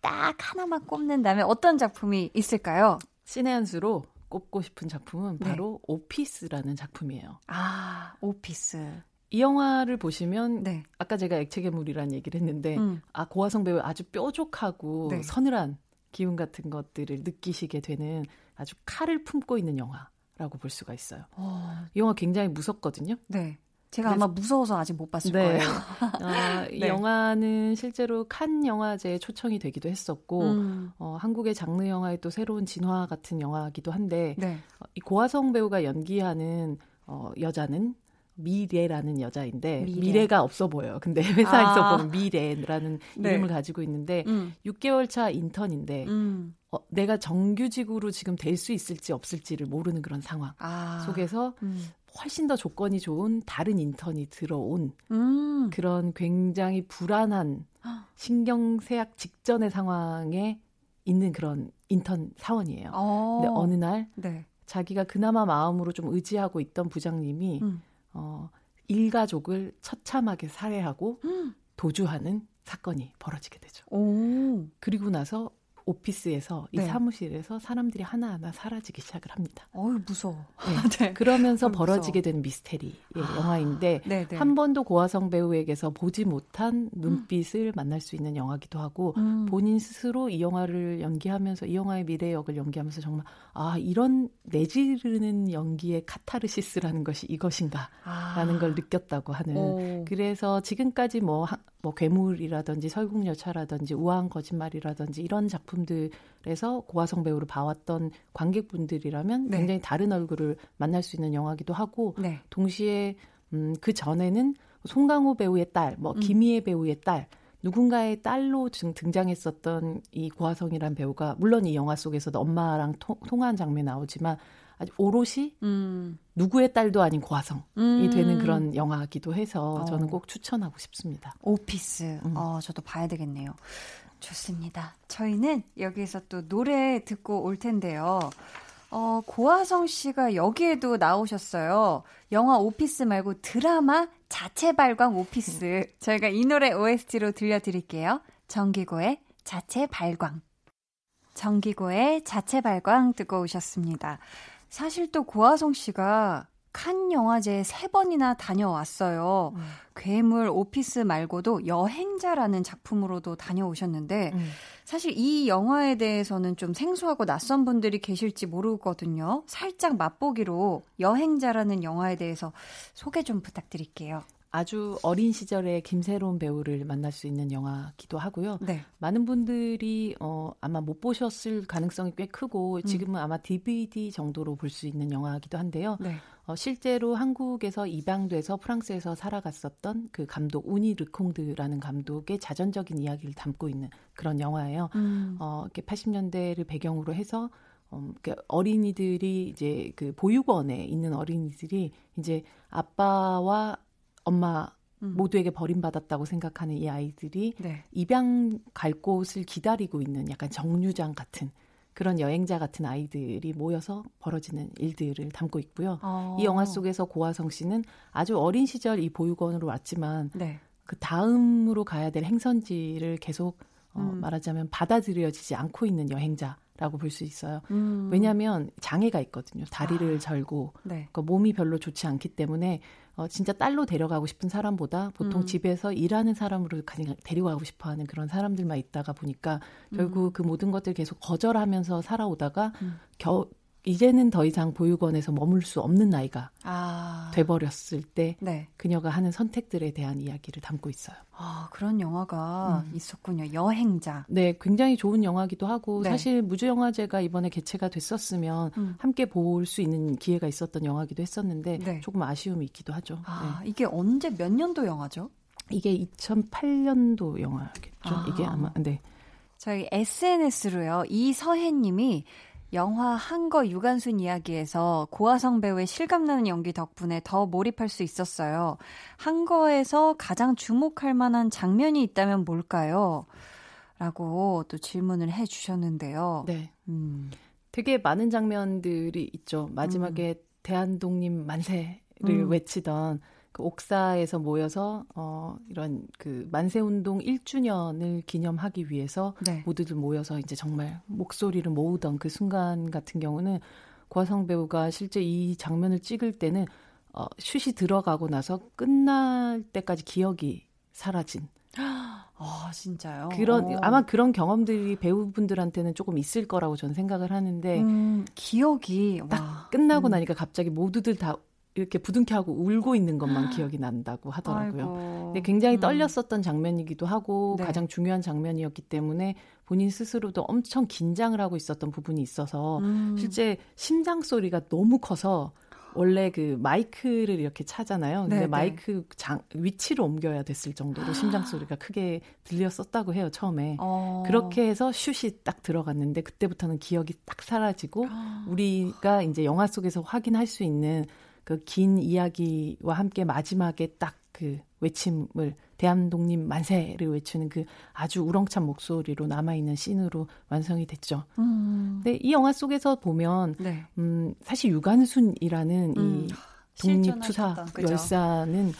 Speaker 1: 딱 하나만 꼽는다면 어떤 작품이 있을까요?
Speaker 2: 신의 한 수로 꼽고 싶은 작품은 네. 바로 네. 오피스라는 작품이에요.
Speaker 1: 아, 오피스.
Speaker 2: 이 영화를 보시면 네. 아까 제가 액체 괴물이라는 얘기를 했는데 음. 아 고화성 배우 아주 뾰족하고 네. 서늘한 기운 같은 것들을 느끼시게 되는 아주 칼을 품고 있는 영화 라고 볼 수가 있어요. 오. 어. 이 영화 굉장히 무섭거든요.
Speaker 1: 네. 제가 아마 무서워서 아직 못 봤을 네. 거예요.
Speaker 2: 어, 이 네. 영화는 실제로 칸 영화제에 초청이 되기도 했었고 음. 어, 한국의 장르 영화의 또 새로운 진화 같은 영화이기도 한데 네. 어, 이 고화성 배우가 연기하는 어, 여자는 미래라는 여자인데 미래. 가 없어 보여요. 근데 회사에서 아. 보는 미래라는 네. 이름을 가지고 있는데 음. 6개월 차 인턴인데 음. 어, 내가 정규직으로 지금 될 수 있을지 없을지를 모르는 그런 상황 아. 속에서 음. 훨씬 더 조건이 좋은 다른 인턴이 들어온 음. 그런 굉장히 불안한 신경쇠약 직전의 상황에 있는 그런 인턴 사원이에요. 어. 근데 어느 날 네. 자기가 그나마 마음으로 좀 의지하고 있던 부장님이 음. 어, 일가족을 처참하게 살해하고 음. 도주하는 사건이 벌어지게 되죠. 오. 그리고 나서 오피스에서 이 네. 사무실에서 사람들이 하나하나 사라지기 시작을 합니다.
Speaker 1: 어우 무서워.
Speaker 2: 네. 네. 그러면서 어휴, 벌어지게 된 미스테리 아, 영화인데 네, 네. 한 번도 고화성 배우에게서 보지 못한 눈빛을 음. 만날 수 있는 영화기도 하고 음. 본인 스스로 이 영화를 연기하면서 이 영화의 미래 역을 연기하면서 정말 아 이런 내지르는 연기의 카타르시스라는 것이 이것인가라는 아. 걸 느꼈다고 하는. 오. 그래서 지금까지 뭐뭐 괴물이라든지 설국열차라든지 우아한 거짓말이라든지 이런 작품들에서 고화성 배우를 봐왔던 관객분들이라면 네. 굉장히 다른 얼굴을 만날 수 있는 영화기도 하고 네. 동시에 음, 그 전에는 송강호 배우의 딸, 뭐 음. 김희애 배우의 딸 누군가의 딸로 등장했었던 이 고화성이란 배우가 물론 이 영화 속에서도 엄마랑 통, 통화한 장면 나오지만 아주 오롯이 음. 누구의 딸도 아닌 고화성이 음. 되는 그런 영화기도 해서 어. 저는 꼭 추천하고 싶습니다.
Speaker 1: 오피스. 음. 어, 저도 봐야 되겠네요. 좋습니다. 저희는 여기서 또 노래 듣고 올 텐데요. 어, 고화성 씨가 여기에도 나오셨어요. 영화 오피스 말고 드라마 자체 발광 오피스. 저희가 이 노래 OST로 들려드릴게요. 정기고의 자체 발광. 정기고의 자체 발광 듣고 오셨습니다. 사실 또 고아성 씨가 칸 영화제에 세 번이나 다녀왔어요. 음. 괴물 오피스 말고도 여행자라는 작품으로도 다녀오셨는데 음. 사실 이 영화에 대해서는 좀 생소하고 낯선 분들이 계실지 모르거든요. 살짝 맛보기로 여행자라는 영화에 대해서 소개 좀 부탁드릴게요.
Speaker 2: 아주 어린 시절에 김새로운 배우를 만날 수 있는 영화기도 하고요. 네. 많은 분들이 어, 아마 못 보셨을 가능성이 꽤 크고 음. 지금은 음. 아마 DVD 정도로 볼 수 있는 영화기도 한데요. 네. 어, 실제로 한국에서 입양돼서 프랑스에서 살아갔었던 그 감독 우니 르콩드라는 감독의 자전적인 이야기를 담고 있는 그런 영화예요. 음. 어, 이렇게 80년대를 배경으로 해서 어, 어린이들이 이제 그 보육원에 있는 어린이들이 이제 아빠와 엄마 음. 모두에게 버림받았다고 생각하는 이 아이들이 네. 입양 갈 곳을 기다리고 있는 약간 정류장 같은 그런 여행자 같은 아이들이 모여서 벌어지는 일들을 담고 있고요. 어. 이 영화 속에서 고화성 씨는 아주 어린 시절 이 보육원으로 왔지만 네. 그 다음으로 가야 될 행선지를 계속 어, 음. 말하자면 받아들여지지 않고 있는 여행자. 라고 볼 수 있어요. 음. 왜냐하면 장애가 있거든요. 다리를 아. 절고 네. 그러니까 몸이 별로 좋지 않기 때문에 어, 진짜 딸로 데려가고 싶은 사람보다 보통 음. 집에서 일하는 사람으로 그냥 데리고 가고 싶어 하는 그런 사람들만 있다가 보니까 결국 음. 그 모든 것들 계속 거절하면서 살아오다가 음. 겨, 이제는 더 이상 보육원에서 머물 수 없는 나이가 아. 돼버렸을 때 네. 그녀가 하는 선택들에 대한 이야기를 담고 있어요.
Speaker 1: 아 그런 영화가 음. 있었군요. 여행자.
Speaker 2: 네, 굉장히 좋은 영화기도 하고 네. 사실 무주영화제가 이번에 개최가 됐었으면 음. 함께 볼 수 있는 기회가 있었던 영화기도 했었는데 네. 조금 아쉬움이 있기도 하죠.
Speaker 1: 아, 네. 이게 언제 몇 년도 영화죠?
Speaker 2: 이게 2008년도 영화겠죠. 아. 이게 아마 네.
Speaker 1: 저희 SNS로요. 이서혜님이 영화 한거 유관순 이야기에서 고아성 배우의 실감나는 연기 덕분에 더 몰입할 수 있었어요. 한거에서 가장 주목할 만한 장면이 있다면 뭘까요? 라고 또 질문을 해 주셨는데요. 네.
Speaker 2: 음. 되게 많은 장면들이 있죠. 마지막에 음. 대한독립 만세를 음. 외치던 그 옥사에서 모여서 어 이런 그 만세 운동 1주년을 기념하기 위해서 네. 모두들 모여서 이제 정말 목소리를 모으던 그 순간 같은 경우는 고화성 배우가 실제 이 장면을 찍을 때는 어 슛이 들어가고 나서 끝날 때까지 기억이 사라진
Speaker 1: 아, 진짜요?
Speaker 2: 그런 오. 어. 아마 그런 경험들이 배우분들한테는 조금 있을 거라고 저는 생각을 하는데 음,
Speaker 1: 기억이
Speaker 2: 딱 와. 끝나고 음. 나니까 갑자기 모두들 다 이렇게 부둥켜 하고 울고 있는 것만 아. 기억이 난다고 하더라고요. 아이고. 근데 굉장히 음. 떨렸었던 장면이기도 하고 네. 가장 중요한 장면이었기 때문에 본인 스스로도 엄청 긴장을 하고 있었던 부분이 있어서 음. 실제 심장 소리가 너무 커서 원래 그 마이크를 이렇게 차잖아요. 근데 네네. 마이크 장, 위치를 옮겨야 됐을 정도로 심장 소리가 크게 들렸었다고 해요, 처음에. 어. 그렇게 해서 슛이 딱 들어갔는데 그때부터는 기억이 딱 사라지고 우리가 이제 영화 속에서 확인할 수 있는 그 긴 이야기와 함께 마지막에 딱 그 외침을 대한독립 만세를 외치는 그 아주 우렁찬 목소리로 남아있는 씬으로 완성이 됐죠. 음. 근데 이 영화 속에서 보면, 네. 음, 사실 유관순이라는 음. 이 독립투사 열사는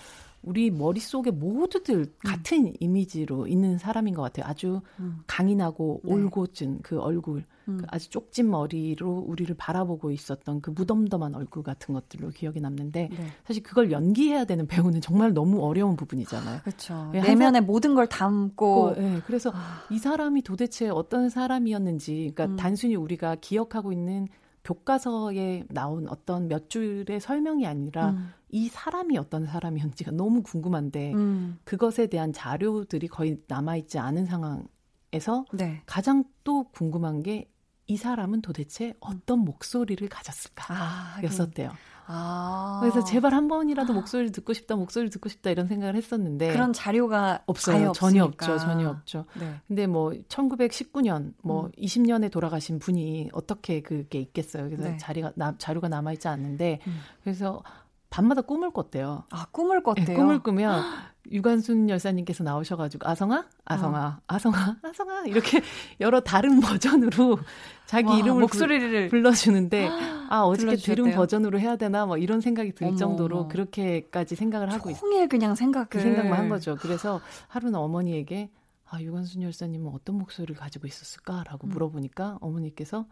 Speaker 2: 우리 머릿속에 모두들 음. 같은 이미지로 있는 사람인 것 같아요. 아주 음. 강인하고 네. 올곧은 그 얼굴, 음. 그 아주 쪽진 머리로 우리를 바라보고 있었던 그 무덤덤한 얼굴 같은 것들로 기억이 남는데 네. 사실 그걸 연기해야 되는 배우는 정말 너무 어려운 부분이잖아요.
Speaker 1: 그렇죠. 내면의 모든 걸 담고.
Speaker 2: 네, 그래서 아. 이 사람이 도대체 어떤 사람이었는지, 그러니까 음. 단순히 우리가 기억하고 있는 교과서에 나온 어떤 몇 줄의 설명이 아니라 음. 이 사람이 어떤 사람이었는지가 너무 궁금한데 음. 그것에 대한 자료들이 거의 남아있지 않은 상황에서 네. 가장 또 궁금한 게 이 사람은 도대체 어떤 목소리를 가졌을까였었대요. 아, 아. 그래서 제발 한 번이라도 목소리를 듣고 싶다, 목소리를 듣고 싶다 이런 생각을 했었는데
Speaker 1: 그런 자료가
Speaker 2: 없어요. 전혀 없죠, 전혀 없죠. 네. 근데 뭐 1919년, 뭐 음. 20년에 돌아가신 분이 어떻게 그게 있겠어요. 그래서 네. 자리가 나, 자료가 남아 있지 않는데 음. 그래서 밤마다 꿈을 꿨대요.
Speaker 1: 아, 꿈을 꿨대요? 네,
Speaker 2: 꿈을 꾸면 유관순 열사님께서 나오셔가지고 아성아, 아성아, 어. 아성아, 아성아 이렇게 여러 다른 버전으로 자기 와, 이름을 목소리를 부, 불러주는데 아 어저께 들은 버전으로 해야 되나 뭐 이런 생각이 들 어머, 정도로 그렇게까지 생각을 하고
Speaker 1: 있어요. 통일 그냥 생각
Speaker 2: 그 생각만 한 거죠. 그래서 하루는 어머니에게 아 유관순 열사님은 어떤 목소리를 가지고 있었을까라고 음. 물어보니까 어머니께서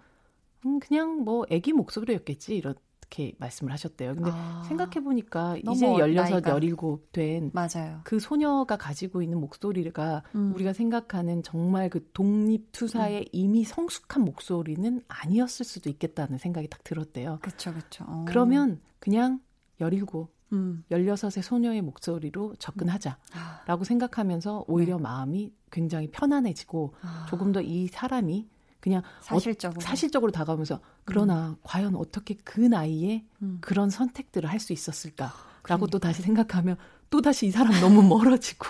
Speaker 2: 음, 그냥 뭐 아기 목소리였겠지 이런 이렇게 말씀을 하셨대요. 근데 아, 생각해 보니까 이제 16, 17된 맞아요. 그 소녀가 가지고 있는 목소리가 음. 우리가 생각하는 정말 그 독립 투사의 음. 이미 성숙한 목소리는 아니었을 수도 있겠다는 생각이 딱 들었대요.
Speaker 1: 그렇죠. 그렇죠.
Speaker 2: 그러면 그냥 17, 음. 16의 소녀의 목소리로 접근하자라고 아. 생각하면서 오히려 네. 마음이 굉장히 편안해지고 아. 조금 더 이 사람이 그냥
Speaker 1: 사실적으로
Speaker 2: 어, 사실적으로 다가오면서 그러나 음. 과연 어떻게 그 나이에 음. 그런 선택들을 할 수 있었을까라고 그러니까. 또 다시 생각하면 또 다시 이 사람 너무 멀어지고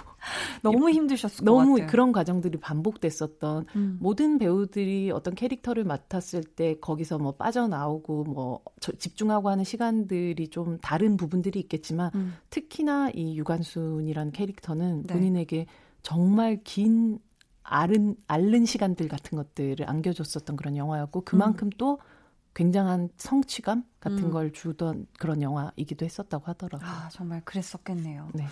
Speaker 1: 너무 힘드셨을
Speaker 2: 너무
Speaker 1: 같아요.
Speaker 2: 그런 과정들이 반복됐었던 음. 모든 배우들이 어떤 캐릭터를 맡았을 때 거기서 뭐 빠져나오고 뭐 집중하고 하는 시간들이 좀 다른 부분들이 있겠지만 음. 특히나 이 유관순이라는 캐릭터는 네. 본인에게 정말 긴 앓은, 앓는 시간들 같은 것들을 안겨줬었던 그런 영화였고 그만큼 음. 또 굉장한 성취감 같은 음. 걸 주던 그런 영화이기도 했었다고 하더라고요.
Speaker 1: 아, 정말 그랬었겠네요. 네.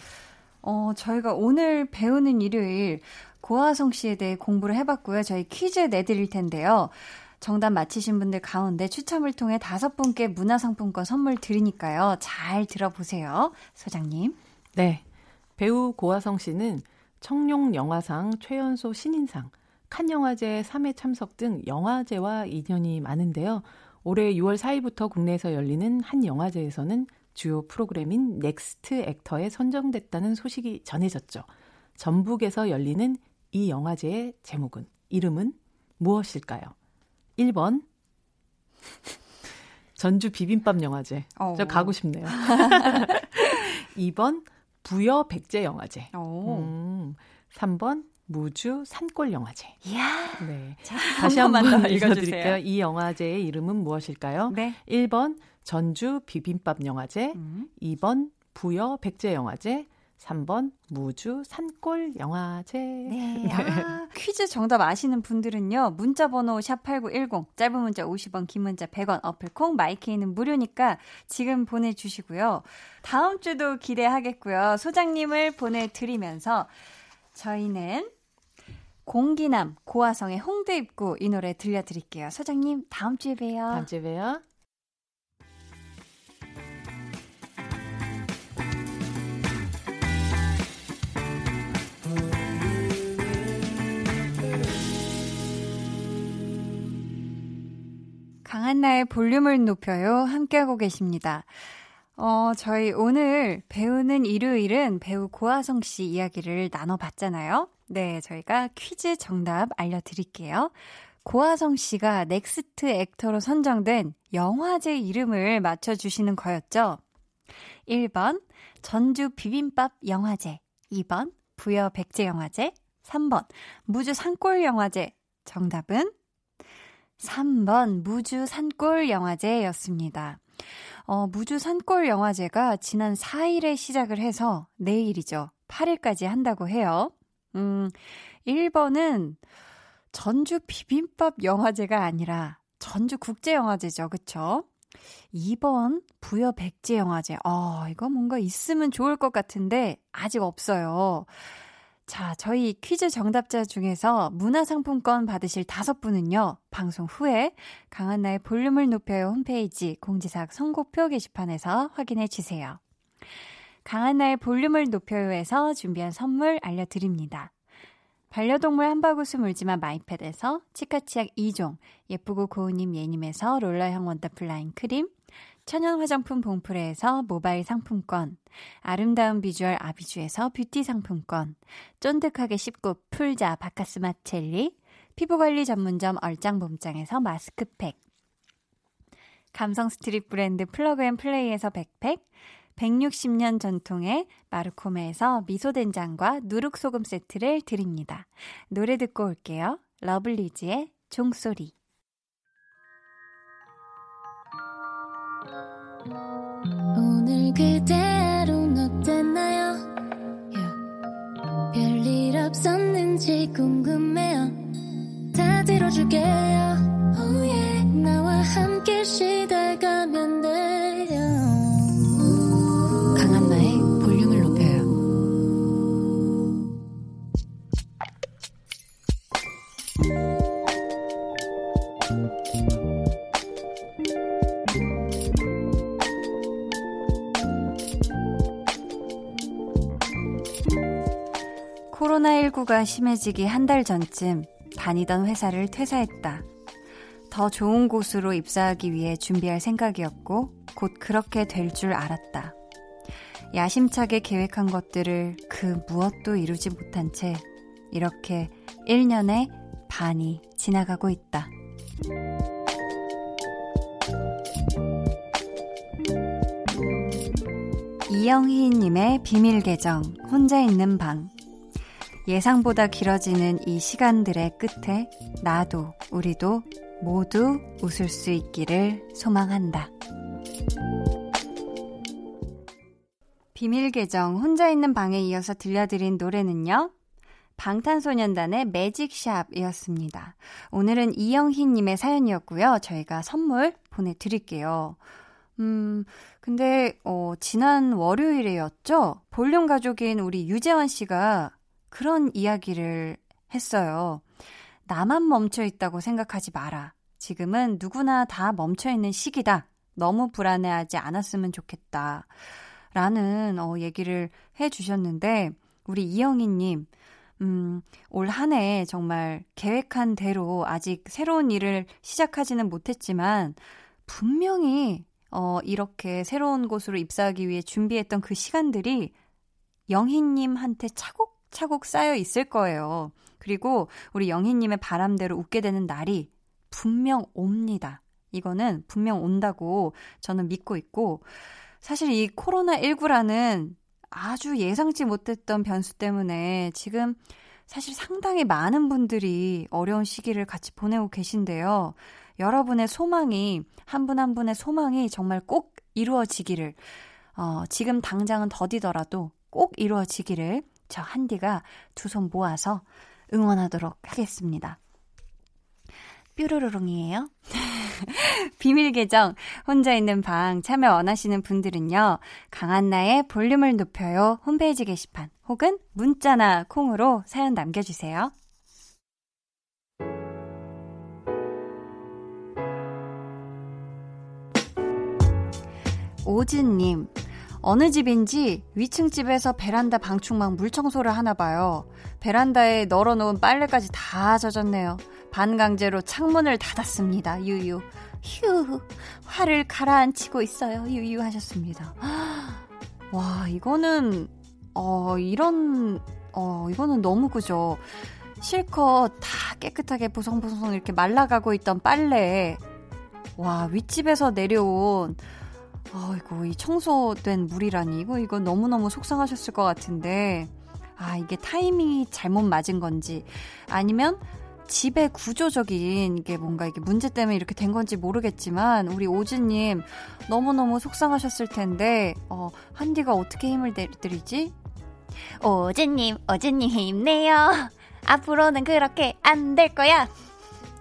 Speaker 1: 어, 저희가 오늘 배우는 일요일 고하성 씨에 대해 공부를 해봤고요. 저희 퀴즈 내드릴 텐데요. 정답 맞히신 분들 가운데 추첨을 통해 다섯 분께 문화상품권 선물 드리니까요. 잘 들어보세요. 소장님.
Speaker 2: 네. 배우 고아성 씨는 청룡 영화상 최연소 신인상, 칸 영화제 3회 참석 등 영화제와 인연이 많은데요. 올해 6월 4일부터 국내에서 열리는 한 영화제에서는 주요 프로그램인 Next Actor에 선정됐다는 소식이 전해졌죠. 전북에서 열리는 이 영화제의 제목은 이름은 무엇일까요? 1번 전주 비빔밥 영화제. 어. 저 가고 싶네요. 2번 부여 백제 영화제. 음, 3번 무주 산골 영화제.
Speaker 1: 이야.
Speaker 2: 네. 자, 다시 한번 읽어 드릴게요. 이 영화제의 이름은 무엇일까요? 네. 1번 전주 비빔밥 영화제, 음. 2번 부여 백제 영화제, 3번 무주 산골 영화제.
Speaker 1: 네. 네. 아, 퀴즈 정답 아시는 분들은요. 문자 번호 샵8910 짧은 문자 50원, 긴 문자 100원, 어플 콩 마이케이는 무료니까 지금 보내 주시고요. 다음 주도 기대하겠고요. 소장님을 보내 드리면서 저희는 공기남 고화성의 홍대 입구 이 노래 들려드릴게요. 소장님 다음 주에 봬요.
Speaker 2: 다음 주에 봬요.
Speaker 1: 강한나의 볼륨을 높여요. 함께하고 계십니다. 어, 저희 오늘 배우는 일요일은 배우 고아성 씨 이야기를 나눠봤잖아요. 네, 저희가 퀴즈 정답 알려드릴게요. 고아성 씨가 Next Actor로 선정된 영화제 이름을 맞춰주시는 거였죠. 1번, 전주 비빔밥 영화제. 2번, 부여 백제 영화제. 3번, 무주 산골 영화제. 정답은 3번, 무주 산골 영화제였습니다. 어, 무주 산골 영화제가 지난 4일에 시작을 해서 내일이죠. 8일까지 한다고 해요. 음, 1번은 전주 비빔밥 영화제가 아니라 전주 국제 영화제죠. 그쵸? 2번 부여 백제 영화제. 어, 이거 뭔가 있으면 좋을 것 같은데 아직 없어요. 자, 저희 퀴즈 정답자 중에서 문화상품권 받으실 다섯 분은요, 방송 후에 강한나의 볼륨을 높여요 홈페이지 공지사항 선곡표 게시판에서 확인해 주세요. 강한나의 볼륨을 높여요에서 준비한 선물 알려드립니다. 반려동물 한바구스 물지만 마이패드에서 치카치약 2종, 예쁘고 고운님 예님에서 롤러형 원더플라인 크림, 천연 화장품 봉프레에서 모바일 상품권, 아름다운 비주얼 아비주에서 뷰티 상품권, 쫀득하게 씹고 풀자 바카스 마 첼리, 피부관리 전문점 얼짱봄짱에서 마스크팩, 감성 street 브랜드 Plug and Play에서 백팩, 160년 전통의 마르코메에서 미소된장과 누룩소금 세트를 드립니다. 노래 듣고 올게요. 러블리즈의 종소리. 오늘 그대 하루는 어땠나요? Yeah.
Speaker 4: 별일 없었는지 궁금해요. 다 들어줄게요. Oh yeah. 나와 함께 시달가면 돼.
Speaker 1: 코로나19가 심해지기 한 달 전쯤 다니던 회사를 퇴사했다. 더 좋은 곳으로 입사하기 위해 준비할 생각이었고, 곧 그렇게 될 줄 알았다. 야심차게 계획한 것들을 그 무엇도 이루지 못한 채 이렇게 1년의 반이 지나가고 있다. 이영희님의 비밀 계정, 혼자 있는 방. 예상보다 길어지는 이 시간들의 끝에 나도, 우리도 모두 웃을 수 있기를 소망한다. 비밀 계정 혼자 있는 방에 이어서 들려드린 노래는요. 방탄소년단의 매직샵이었습니다. 오늘은 이영희님의 사연이었고요. 저희가 선물 보내드릴게요. 음, 근데, 어, 지난 월요일에였죠? 볼륨 가족인 우리 유재환 씨가 그런 이야기를 했어요. 나만 멈춰 있다고 생각하지 마라. 지금은 누구나 다 멈춰 있는 시기다. 너무 불안해하지 않았으면 좋겠다. 라는, 어, 얘기를 해 주셨는데, 우리 이영희님, 음, 올 한 해 정말 계획한 대로 아직 새로운 일을 시작하지는 못했지만, 분명히, 어, 이렇게 새로운 곳으로 입사하기 위해 준비했던 그 시간들이 영희님한테 차곡 차곡 쌓여 있을 거예요. 그리고 우리 영희님의 바람대로 웃게 되는 날이 분명 옵니다. 이거는 분명 온다고 저는 믿고 있고, 사실 이 코로나19라는 아주 예상치 못했던 변수 때문에 지금 사실 상당히 많은 분들이 어려운 시기를 같이 보내고 계신데요. 여러분의 소망이, 한 분한 분의 소망이 정말 꼭 이루어지기를, 어, 지금 당장은 더디더라도 꼭 이루어지기를 저 한디가 두 손 모아서 응원하도록 하겠습니다. 뾰로로롱이에요. 비밀 계정 혼자 있는 방 참여 원하시는 분들은요. 강한나의 볼륨을 높여요 홈페이지 게시판 혹은 문자나 콩으로 사연 남겨주세요. 오즈님, 어느 집인지 위층 집에서 베란다 방충망 물청소를 하나 봐요. 베란다에 널어놓은 빨래까지 다 젖었네요. 반강제로 창문을 닫았습니다. 유유. 휴, 화를 가라앉히고 있어요. 유유 하셨습니다. 와, 이거는, 어, 이런, 어, 이거는 너무 그죠. 실컷 다 깨끗하게 보송보송 이렇게 말라가고 있던 빨래. 와, 윗집에서 내려온, 어이구, 이 청소된 물이라니. 이거, 이거 너무너무 속상하셨을 것 같은데. 아, 이게 타이밍이 잘못 맞은 건지. 아니면, 집의 구조적인 게 뭔가 이게 문제 때문에 이렇게 된 건지 모르겠지만 우리 오즈님 너무너무 속상하셨을 텐데 어 한디가 어떻게 힘을 드리지?
Speaker 5: 오즈님 오즈님 힘내요 앞으로는 그렇게 안 될 거야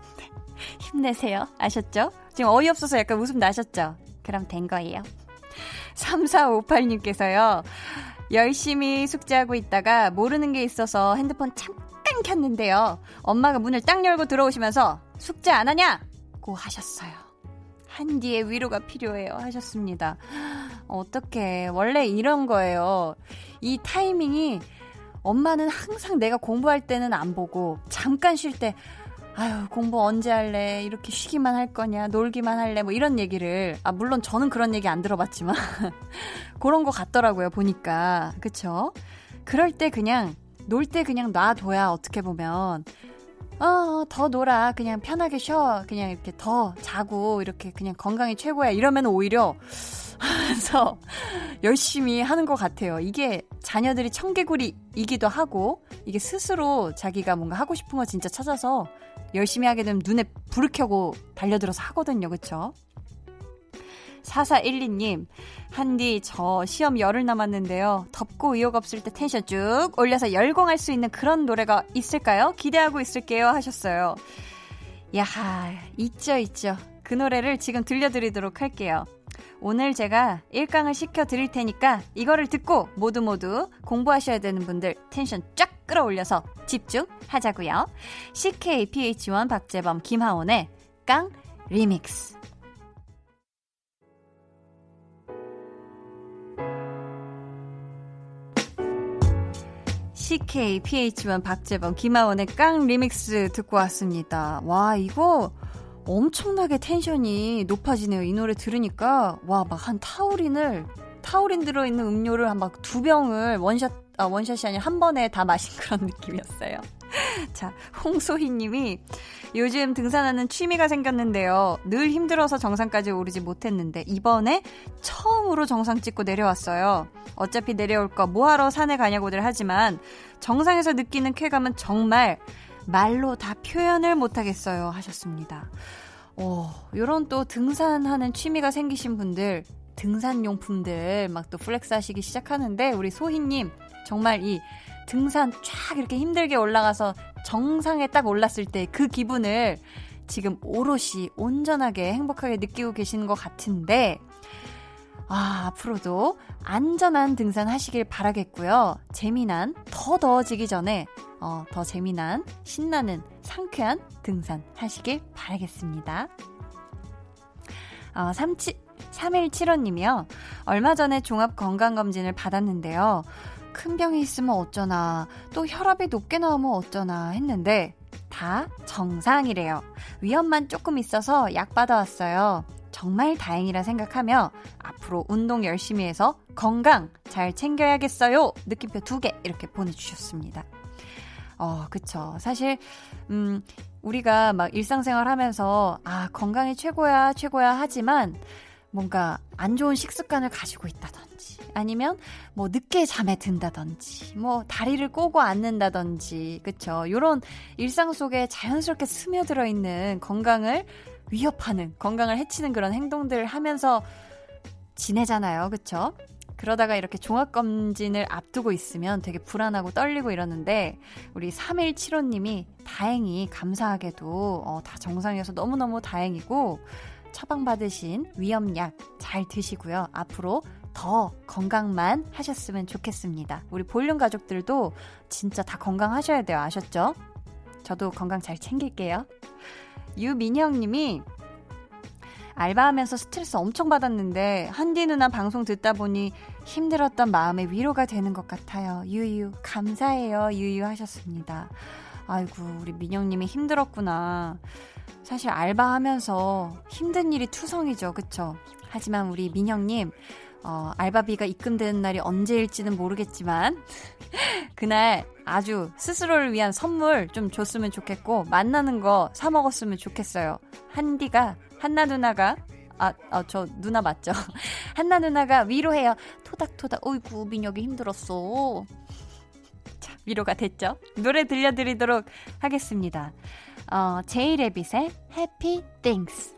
Speaker 1: 힘내세요 아셨죠? 지금 어이없어서 약간 웃음 나셨죠? 그럼 된 거예요 3458님께서요 열심히 숙제하고 있다가 모르는 게 있어서 핸드폰 참땡 켰는데요. 엄마가 문을 딱 열고 들어오시면서 숙제 안 하냐? 고 하셨어요. 한디의 위로가 필요해요. 하셨습니다. 어떻게 원래 이런 거예요. 이 타이밍이 엄마는 항상 내가 공부할 때는 안 보고 잠깐 쉴 때 아유 공부 언제 할래 이렇게 쉬기만 할 거냐 놀기만 할래 뭐 이런 얘기를 아 물론 저는 그런 얘기 안 들어봤지만 그런 거 같더라고요 보니까 그쵸 그럴 때 그냥 놀 때 그냥 놔둬야 어떻게 보면 어, 더 놀아. 그냥 편하게 쉬어. 그냥 이렇게 더 자고, 이렇게 그냥 건강이 최고야. 이러면 오히려, 하면서 열심히 하는 것 같아요. 이게 자녀들이 청개구리이기도 하고, 이게 스스로 자기가 뭔가 하고 싶은 거 진짜 찾아서 열심히 하게 되면 눈에 불을 켜고 달려들어서 하거든요. 그쵸? 4412님, 한디, 저 시험 열흘 남았는데요. 덥고 의욕 없을 때 텐션 쭉 올려서 열공할 수 있는 그런 노래가 있을까요? 기대하고 있을게요. 하셨어요. 야, 있죠, 있죠. 그 노래를 지금 들려드리도록 할게요. 오늘 제가 1깡을 시켜 드릴 테니까 이거를 듣고 모두 모두 공부하셔야 되는 분들 텐션 쫙 끌어올려서 집중하자고요. 식케이, pH-1, 박재범 김하온의 깡 리믹스 식케이, pH-1, 박재범, 김하온의 깡 리믹스 듣고 왔습니다. 와, 이거 엄청나게 텐션이 높아지네요. 이 노래 들으니까 와 막 한 타우린을 타우린 들어있는 음료를 한 막 두 병을 원샷 아 원샷이 아니라 한 번에 다 마신 그런 느낌이었어요. 자, 홍소희 님이 요즘 등산하는 취미가 생겼는데요. 늘 힘들어서 정상까지 오르지 못했는데 이번에 처음으로 정상 찍고 내려왔어요. 어차피 내려올 거 뭐하러 산에 가냐고들 하지만 정상에서 느끼는 쾌감은 정말 말로 다 표현을 못하겠어요. 하셨습니다. 어, 요런 또 등산하는 취미가 생기신 분들, 등산용품들 막 또 flex 하시기 시작하는데, 우리 소희님, 정말 이 등산 쫙 이렇게 힘들게 올라가서 정상에 딱 올랐을 때 그 기분을 지금 오롯이 온전하게 행복하게 느끼고 계시는 것 같은데, 아, 앞으로도 안전한 등산 하시길 바라겠고요. 재미난, 더 더워지기 전에 어, 더 재미난, 신나는, 상쾌한 등산 하시길 바라겠습니다. 어, 37, 3175님이요. 얼마 전에 종합 건강검진을 받았는데요. 큰 병이 있으면 어쩌나, 또 혈압이 높게 나오면 어쩌나 했는데, 다 정상이래요. 위험만 조금 있어서 약 받아왔어요. 정말 다행이라 생각하며 앞으로 운동 열심히 해서 건강 잘 챙겨야겠어요. 느낌표 두 개 이렇게 보내주셨습니다. 어, 그쵸. 사실, 음, 우리가 막 일상생활 하면서, 아, 건강이 최고야, 최고야 하지만, 뭔가 안 좋은 식습관을 가지고 있다든지, 아니면 뭐 늦게 잠에 든다든지, 뭐 다리를 꼬고 앉는다든지, 그쵸. 요런 일상 속에 자연스럽게 스며들어 있는 건강을 위협하는, 건강을 해치는 그런 행동들을 하면서 지내잖아요. 그쵸? 그러다가 이렇게 종합검진을 앞두고 있으면 되게 불안하고 떨리고 이러는데, 우리 3175님이 다행히 감사하게도 어, 다 정상이어서 너무너무 다행이고, 처방받으신 위험약 잘 드시고요. 앞으로 더 건강만 하셨으면 좋겠습니다. 우리 볼륨 가족들도 진짜 다 건강하셔야 돼요. 아셨죠? 저도 건강 잘 챙길게요. 유민영 님이 알바하면서 스트레스 엄청 받았는데 한디 누나 방송 듣다 보니 힘들었던 마음에 위로가 되는 것 같아요. 유유 감사해요. 유유 하셨습니다. 아이고 우리 민영님이 힘들었구나. 사실 알바하면서 힘든 일이 투성이죠, 그쵸? 하지만 우리 민영님 어, 알바비가 입금되는 날이 언제일지는 모르겠지만 그날 아주 스스로를 위한 선물 좀 줬으면 좋겠고 만나는 거 사 먹었으면 좋겠어요. 한디가 한나 누나가 아, 아, 저 누나 맞죠? 한나 누나가 위로해요. 토닥토닥. 어이구, 민혁이 힘들었어. 자, 위로가 됐죠? 노래 들려드리도록 하겠습니다. 어, 제이레빗의 Happy Things.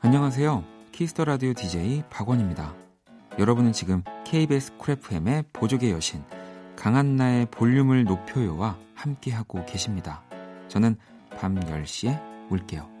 Speaker 6: 안녕하세요. Kiss the Radio DJ 박원입니다. 여러분은 지금 KBS Cool FM의 보조개 여신 강한나의 볼륨을 높여요와 함께하고 계십니다. 저는 밤 10시에 올게요.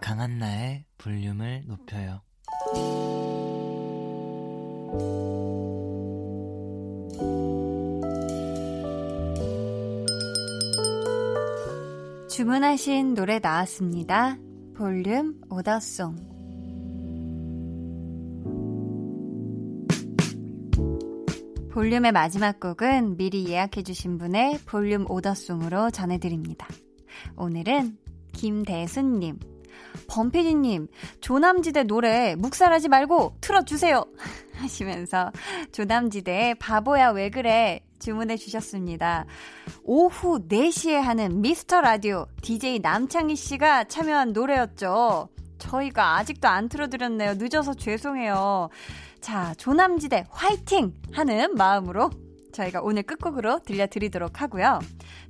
Speaker 7: 강한나의 볼륨을 높여요.
Speaker 1: 주문하신 노래 나왔습니다. 볼륨 오더송. 볼륨의 마지막 곡은 미리 예약해주신 분의 볼륨 오더송으로 전해드립니다. 오늘은 김대순님, 범피디님, 조남지대 노래 묵살하지 말고 틀어주세요. 하시면서 조남지대의 바보야 왜 그래 주문해 주셨습니다. 오후 4시에 하는 미스터 라디오 DJ 남창희 씨가 참여한 노래였죠. 저희가 아직도 안 틀어드렸네요. 늦어서 죄송해요. 자, 조남지대 화이팅! 하는 마음으로 저희가 오늘 끝곡으로 들려드리도록 하고요.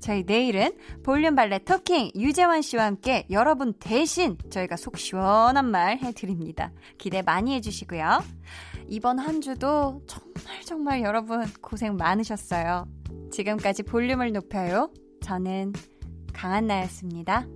Speaker 1: 저희 내일은 볼륨 발레 토킹 유재환 씨와 함께 여러분 대신 저희가 속 시원한 말 해드립니다. 기대 많이 해주시고요. 이번 한 주도 정말 정말 여러분 고생 많으셨어요. 지금까지 볼륨을 높여요. 저는 강한나였습니다.